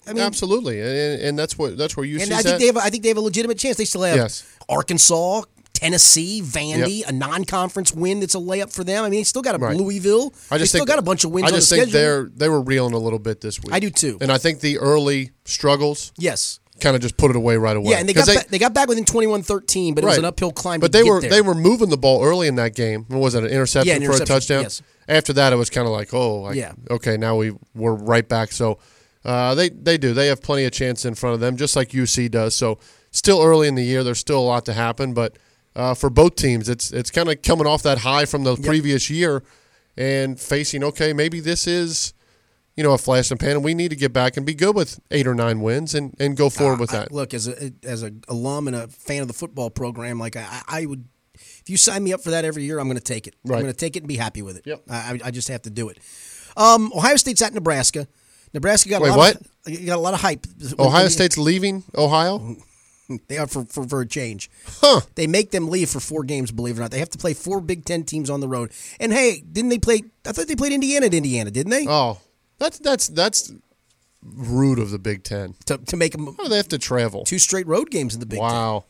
I mean, Absolutely, and, and that's what that's where UC's and I think at. they have. I think they have a legitimate chance. They still have Yes. Arkansas, Tennessee, Vandy, a non-conference win that's a layup for them. I mean, they still got a Right. Louisville. I they just still think, got a bunch of wins. I just think schedule. they're they were reeling a little bit this week. I do too. and I think the early struggles yes. kind of just put it away right away. Yeah, and they got ba- they got back within 21-13, but it was an uphill climb. But they were there. they were moving the ball early in that game. What was it? An interception Yeah, an for a touchdown. yes. After that, it was kind of like, oh, like, Yeah. okay, now we we're right back. So uh, they they do. They have plenty of chance in front of them, just like UC does. So still early in the year, there's still a lot to happen. But uh, for both teams, it's it's kind of coming off that high from the previous year and facing. Okay, maybe this is. You know, a flash in the pan, and we need to get back and be good with eight or nine wins and, and go forward with I- that. look, as a as a alum and a fan of the football program, like I, I would, if you sign me up for that every year, I'm going to take it. Right. I'm going to take it and be happy with it. Yep. I, I- I just have to do it. Um, Ohio State's at Nebraska. Nebraska got Wait, a lot what? Of, you got a lot of hype. Ohio State's leaving Ohio? They are for, for, for a change. Huh. They make them leave for four games, believe it or not. They have to play four Big Ten teams on the road. And hey, didn't they play? I thought they played Indiana at Indiana, didn't they? Oh, that's that's that's rude of the Big Ten. to, to make them do they have to travel? two straight road games in the Big Ten. Wow.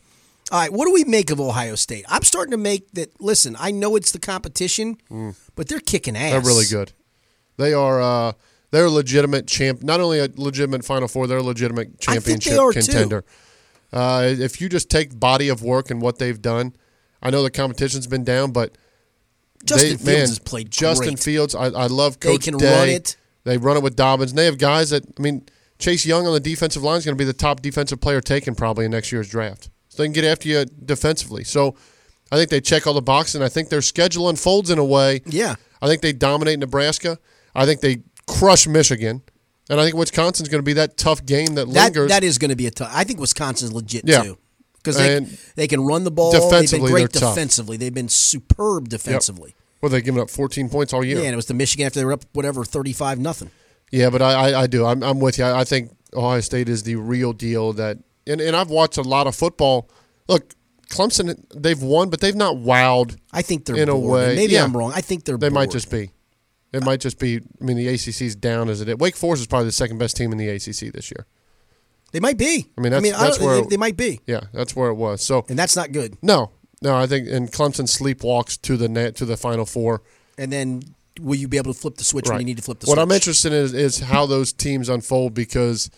All right, what do we make of Ohio State? I'm starting to make that. Listen, I know it's the competition, but they're kicking ass. Mm. They're really good. They are. Uh, they're a legitimate champ. Not only a legitimate Final Four, they're a legitimate they championship contender. Uh, if you just take body of work and what they've done, I know the competition's been down, but Justin they, Fields man, has played Justin great. Fields. I, I love They Coach can Day. run it. They run it with Dobbins. And they have guys that I mean, Chase Young on the defensive line is going to be the top defensive player taken probably in next year's draft. So they can get after you defensively. So I think they check all the boxes, and I think their schedule unfolds in a way. Yeah. I think they dominate Nebraska. I think they crush Michigan, and I think Wisconsin's going to be that tough game that lingers. that is going to be a tough. I think Wisconsin's legit Yeah. too because they And they can run the ball. They've been defensively, great they're tough. defensively. They've been superb defensively. well, they've given up 14 points all year. Yeah, and it was the Michigan after they were up whatever thirty five nothing. Yeah, but I, I, I do. I'm, I'm with you. I, I think Ohio State is the real deal. That and, and I've watched a lot of football. Look, Clemson, they've won, but they've not wowed. I think they're In a way, Maybe yeah. I'm wrong. I think they're. They might just be. It might just be. I mean, the ACC's down as it is. Wake Forest is probably the second best team in the ACC this year. They might be. I mean, that's- I that's don't- where- they, they might be, Yeah, that's where it was. So and that's not good. no, no, I think and Clemson sleepwalks to the net to the Final Four. And then will you be able to flip the switch when you need to flip the switch? what switch? I'm interested in is, is how those teams unfold because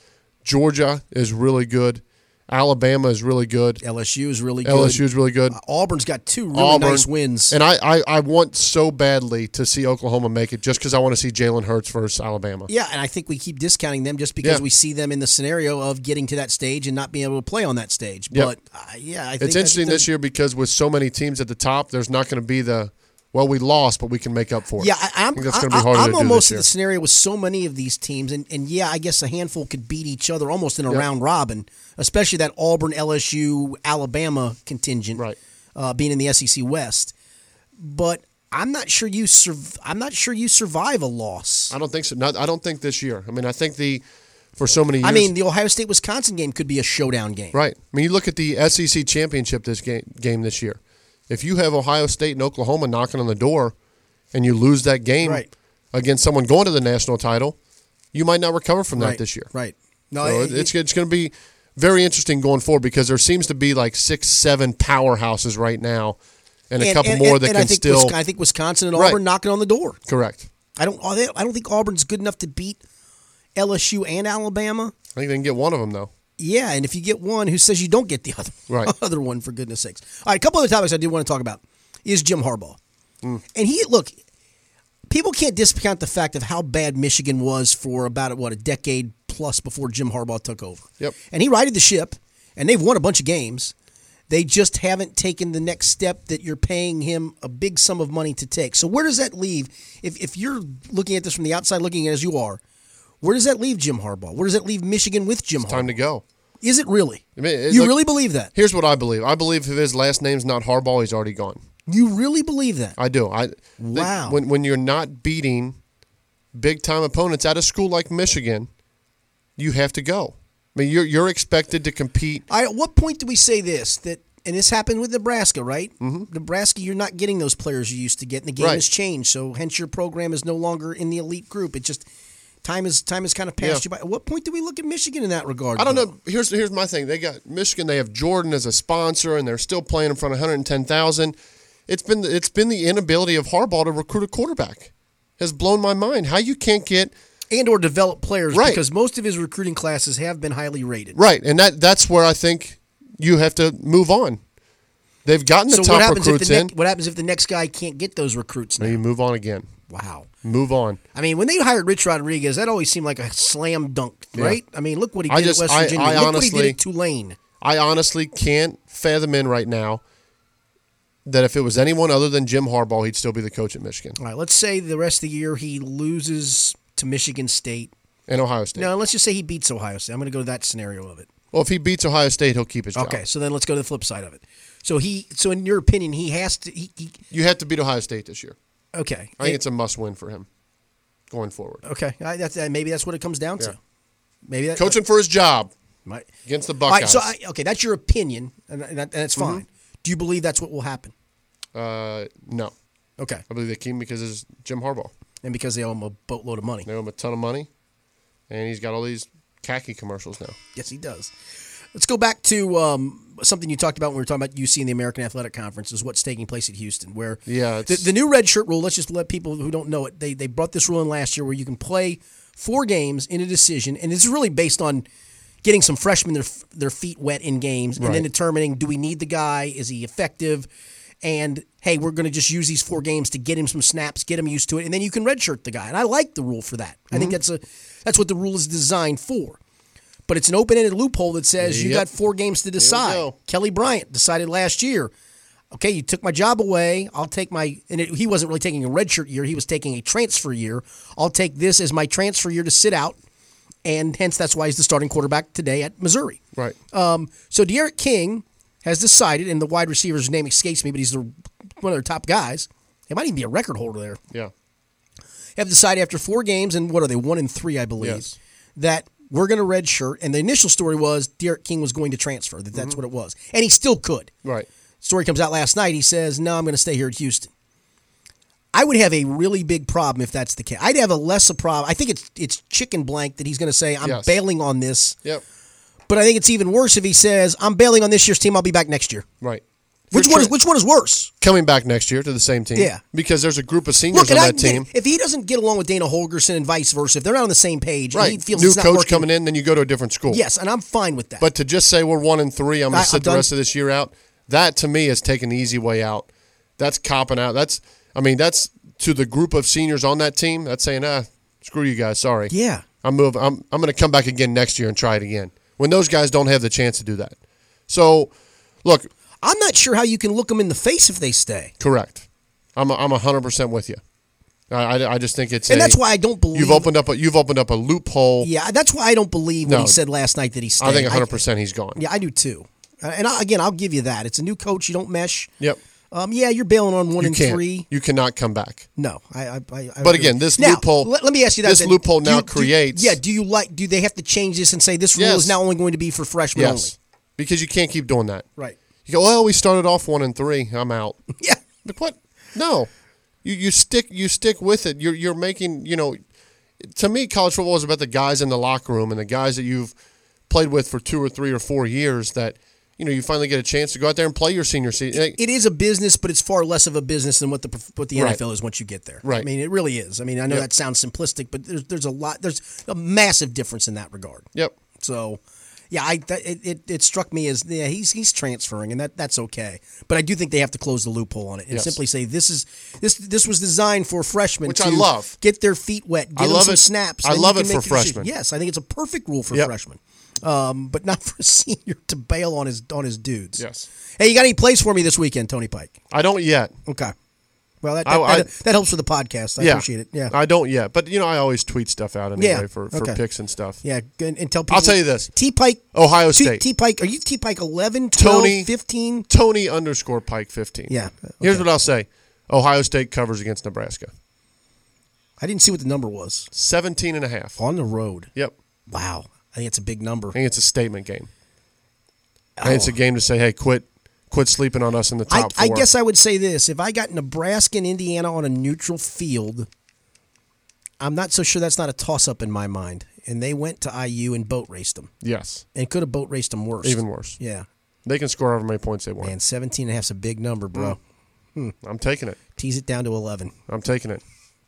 Georgia is really good, Alabama is really good, LSU is really good. LSU is really good. Auburn's got two really Auburn, nice wins. and I, I, I want so badly to see Oklahoma make it just because I want to see Jalen Hurts versus Alabama. yeah, and I think we keep discounting them just because Yeah. we see them in the scenario of getting to that stage and not being able to play on that stage. Yep. But uh, yeah, I think It's interesting this year because with so many teams at the top, there's not going to be the well, we lost, but we can make up for it. Yeah, I, I'm. think that's going to be harder am to do almost in the scenario with so many of these teams, and, and yeah, I guess a handful could beat each other almost in a round robin, especially that Auburn, LSU, Alabama contingent, Right. Uh, being in the SEC West. But I'm not sure you. Sur- I'm not sure you survive a loss. I don't think so. Not, I don't think this year. I mean, I think the for so many years. I mean, the Ohio State Wisconsin game could be a showdown game. Right. I mean, you look at the SEC championship this game game this year. If you have Ohio State and Oklahoma knocking on the door, and you lose that game Right. against someone going to the national title, you might not recover from that right. this year. Right. No, So it- it- it's it's going to be very interesting going forward because there seems to be like six, seven powerhouses right now, and a couple and- more and- that and I can think still Wisconsin, I think Wisconsin and Right. Auburn knocking on the door. correct. I don't. I don't think Auburn's good enough to beat LSU and Alabama. I think they can get one of them though. Yeah, and if you get one, who says you don't get the other Right. other one for goodness sakes? All right, a couple other topics I did want to talk about is Jim Harbaugh, Mm. and he look. People can't discount the fact of how bad Michigan was for about what a decade plus before Jim Harbaugh took over. Yep. and he righted the ship, and they've won a bunch of games. They just haven't taken the next step that you're paying him a big sum of money to take. So where does that leave? If if you're looking at this from the outside, looking as you are, where does that leave Jim Harbaugh? Where does that leave Michigan with Jim Harbaugh? Time to go. Is it really? I mean, you look- really believe that? Here's what I believe. I believe if his last name's not Harbaugh, he's already gone. You really believe that? I do. I Wow. When when you're not beating big time opponents at a school like Michigan, you have to go. I mean, you're you're expected to compete. Right, at what point do we say this? That and this happened with Nebraska, right? Mm-hmm. Nebraska, you're not getting those players you used to get, and the game Right. has changed. So hence your program is no longer in the elite group. It just time is time has kind of passed Yeah. you by. At what point do we look at Michigan in that regard? I don't though? know. Here's here's my thing. They got Michigan. They have Jordan as a sponsor, and they're still playing in front of 110,000. It's been it's been the inability of Harbaugh to recruit a quarterback has blown my mind. How you can't get and or develop players Right. because most of his recruiting classes have been highly rated. right, and that that's where I think you have to move on. They've gotten the So top what happens if recruits the in. what happens if the next guy can't get those recruits now? Now you move on again. Wow. Move on. I mean, when they hired Rich Rodriguez, that always seemed like a slam dunk, Yeah. right? I mean, look what he I did just- at West I- Virginia. I look what he honestly- did at Tulane. I honestly can't fathom in right now that if it was anyone other than Jim Harbaugh, he'd still be the coach at Michigan All right, let's say the rest of the year he loses to Michigan State. and Ohio State. No, let's just say he beats Ohio State. I'm going to go to that scenario of it. Well, if he beats Ohio State, he'll keep his job. Okay, so then let's go to the flip side of it. So he, so in your opinion, he has to. He, he You have to beat Ohio State this year. Okay. I think it's a must-win for him going forward. okay. I, that's, uh, maybe that's what it comes down Yeah. to. Maybe that, Coaching for his job might, against the All right, Buckeyes. so I, okay, that's your opinion, and, and, that- and that's Mm-hmm. fine. Do you believe that's what will happen? uh, no, Okay, I believe they keep him because it's Jim Harbaugh. and because they owe him a boatload of money. They owe him a ton of money, and he's got all these khaki commercials now. Yes, he does. Let's go back to um, something you talked about when we were talking about UC and the American Athletic Conference is what's taking place at Houston. Where Yeah, the, the new red shirt rule. Let's just let people who don't know it. They they brought this rule in last year where you can play four games in a decision, and it's really based on getting some freshmen their their feet wet in games, and then determining do we need the guy, is he effective, and hey, we're going to just use these four games to get him some snaps, get him used to it, and then you can redshirt the guy. And I like the rule for that. I Mm-hmm. think that's a that's what the rule is designed for. But it's an open-ended loophole that says you got four games to decide. Kelly Bryant decided last year. Okay, you took my job away. I'll take my and it, he wasn't really taking a redshirt year. He was taking a transfer year. I'll take this as my transfer year to sit out, and hence that's why he's the starting quarterback today at Missouri. Right. Um, so D'Eriq King has decided, and the wide receiver's name escapes me, but he's the, one of their top guys. He might even be a record holder there. yeah. Have decided after four games, and what are they, one and three, I believe, Yes. that we're going to redshirt. And the initial story was D'Eriq King was going to transfer. That Mm-hmm. that's what it was, and he still could. Right. Story comes out last night. He says, "No, I'm going to stay here at Houston." I would have a really big problem if that's the case. I'd have a less a problem. I think it's it's chicken blank that he's going to say, "I'm Yes. bailing on this." Yep. But I think it's even worse if he says, "I'm bailing on this year's team. I'll be back next year." Right. Which one is which one is worse? coming back next year to the same team? Yeah. Because there's a group of seniors Look, on and I that team. if he doesn't get along with Dana Holgorsen and vice versa, if they're not on the same page, and he Right. feels New it's not coach working, coming in, then you go to a different school. Yes, and I'm fine with that. But to just say we're one and three, I'm going to sit I'm the done. rest of this year out. That to me is taking the easy way out. That's copping out. That's, I mean, that's to the group of seniors on that team. That's saying, ah, screw you guys. Sorry. yeah, I'm moving. I'm I'm going to come back again next year and try it again. When those guys don't have the chance to do that. So, look, I'm not sure how you can look them in the face if they stay, correct. I'm a, I'm hundred percent with you. I, I, I just think it's and a- that's why I don't believe you've opened up a you've opened up a loophole. Yeah, that's why I don't believe what he said last night that he stayed. I think hundred percent he's gone. Yeah, I do too. Uh, And I, again, I'll give you that. It's a new coach. You don't mesh. Yep. Um, yeah, you're bailing on one You and can't. three. You cannot come back. No, I. I, I But again, this Now, loophole- Let, let me ask you that. this then. loophole now you- do- creates- yeah. Do you like? Do they have to change this and say this rule Yes. is now only going to be for freshmen Yes. Because you can't keep doing that. Right. You go, well, we started off one and three. I'm out. Yeah. Like what? No, you you stick you stick with it. You're you're making you know. To me, college football is about the guys in the locker room and the guys that you've played with for two or three or four years. That you know you finally get a chance to go out there and play your senior season. It is a business, but it's far less of a business than what the what the Right. NFL is once you get there. Right. I mean, it really is. I mean, I know Yep. that sounds simplistic, but there's there's a lot. There's a massive difference in that regard. Yep. So, yeah, I that, it, it it struck me as yeah he's he's transferring and that that's okay, but I do think they have to close the loophole on it and Yes. simply say this is this this was designed for freshmen Which to I love. get their feet wet, get I love some it. snaps. I love it for freshmen. Yes, I think it's a perfect rule for Yep. freshmen, um, but not for a senior to bail on his on his dudes. Yes. Hey, you got any plays for me this weekend, Tony Pike? I don't yet. Okay. Well, that that, I- that, that helps for the podcast. I yeah. appreciate it. Yeah. I don't yet, but you know I always tweet stuff out anyway Yeah. for, for Okay. picks and stuff. yeah, and, and tell people. I'll tell you this. T Pike. Ohio State. T Pike. Are you T Pike 11, 12, Tony 15? Tony underscore Pike fifteen. Yeah. Here's what I'll say: Ohio State covers against Nebraska. I didn't see what the number was 17 and a half. on the road. Yep. Wow, I think it's a big number. I think it's a statement game. I think it's a oh. game to say, hey, quit quit sleeping on us in the I, top I four. guess I would say this: if I got Nebraska and Indiana on a neutral field, I'm not so sure that's not a toss-up in my mind. And they went to IU and boat raced them, yes. and could have boat raced them worse. Even worse. Yeah, They can score however many points they want. man, 17 and a half's a big number, bro. I'm taking it. Tease it down to 11. I'm taking it.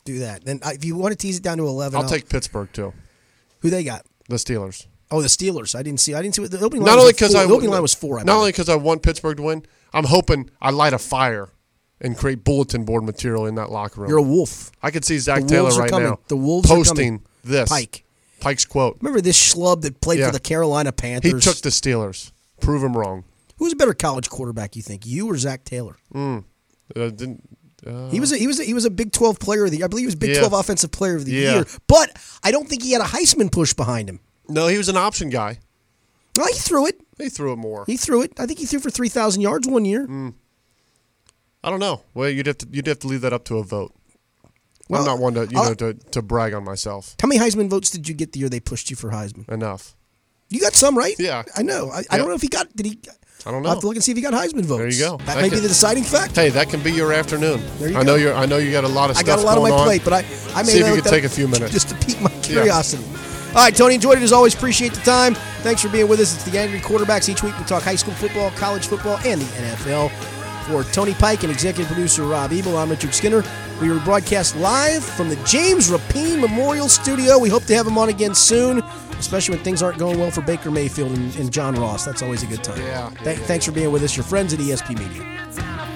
Do that. Then uh, if you want to tease it down to 11, I'll take Pittsburgh too. who they got. The Steelers. Oh, the Steelers. I didn't see. I didn't see what the opening line Not was only because. I the opening line was four. I not believe. only because I want Pittsburgh to win. I'm hoping I light a fire and create bulletin board material in that locker room. You're a wolf. I could see Zac Taylor right coming. now The Wolves are posting this Pike. Pike's quote. Remember this schlub that played Yeah. for the Carolina Panthers? He took the Steelers. Prove him wrong. Who's a better college quarterback? You think you or Zac Taylor? Uh, didn't, uh, He was a, he was a, he was a Big Twelve player of the year. I believe he was Big Yeah. Twelve offensive player of the Yeah. year. But I don't think he had a Heisman push behind him. No, he was an option guy. Well, he threw it. He threw it more. He threw it. I think he threw for three thousand yards one year. Mm. I don't know. Well, you'd have to you'd have to leave that up to a vote. Well, I'm not one to you I'll- know to, to brag on myself. How many Heisman votes did you get the year they pushed you for Heisman? Enough. You got some, right? Yeah. I know. I, I don't know if he got. Did he? I don't know. I'll have to look and see if he got Heisman votes. There you go. That, That may be the deciding factor. Hey, that can be your afternoon. There you I know go. you're. I know you got a lot of I got a lot on my plate, but I, I may See if you could take a few minutes. just to pique my curiosity. All right, Tony, enjoyed it as always. Appreciate the time. Thanks for being with us. It's the Angry Quarterbacks. Each week we talk high school football, college football, and the NFL. For Tony Pike and executive producer Rob Ebel, I'm Richard Skinner. We were broadcast live from the James Rapien Memorial Studio. We hope to have him on again soon, especially when things aren't going well for Baker Mayfield and, and John Ross. That's always a good time. Yeah. Th- thanks for being with us. Your friends at ESP Media.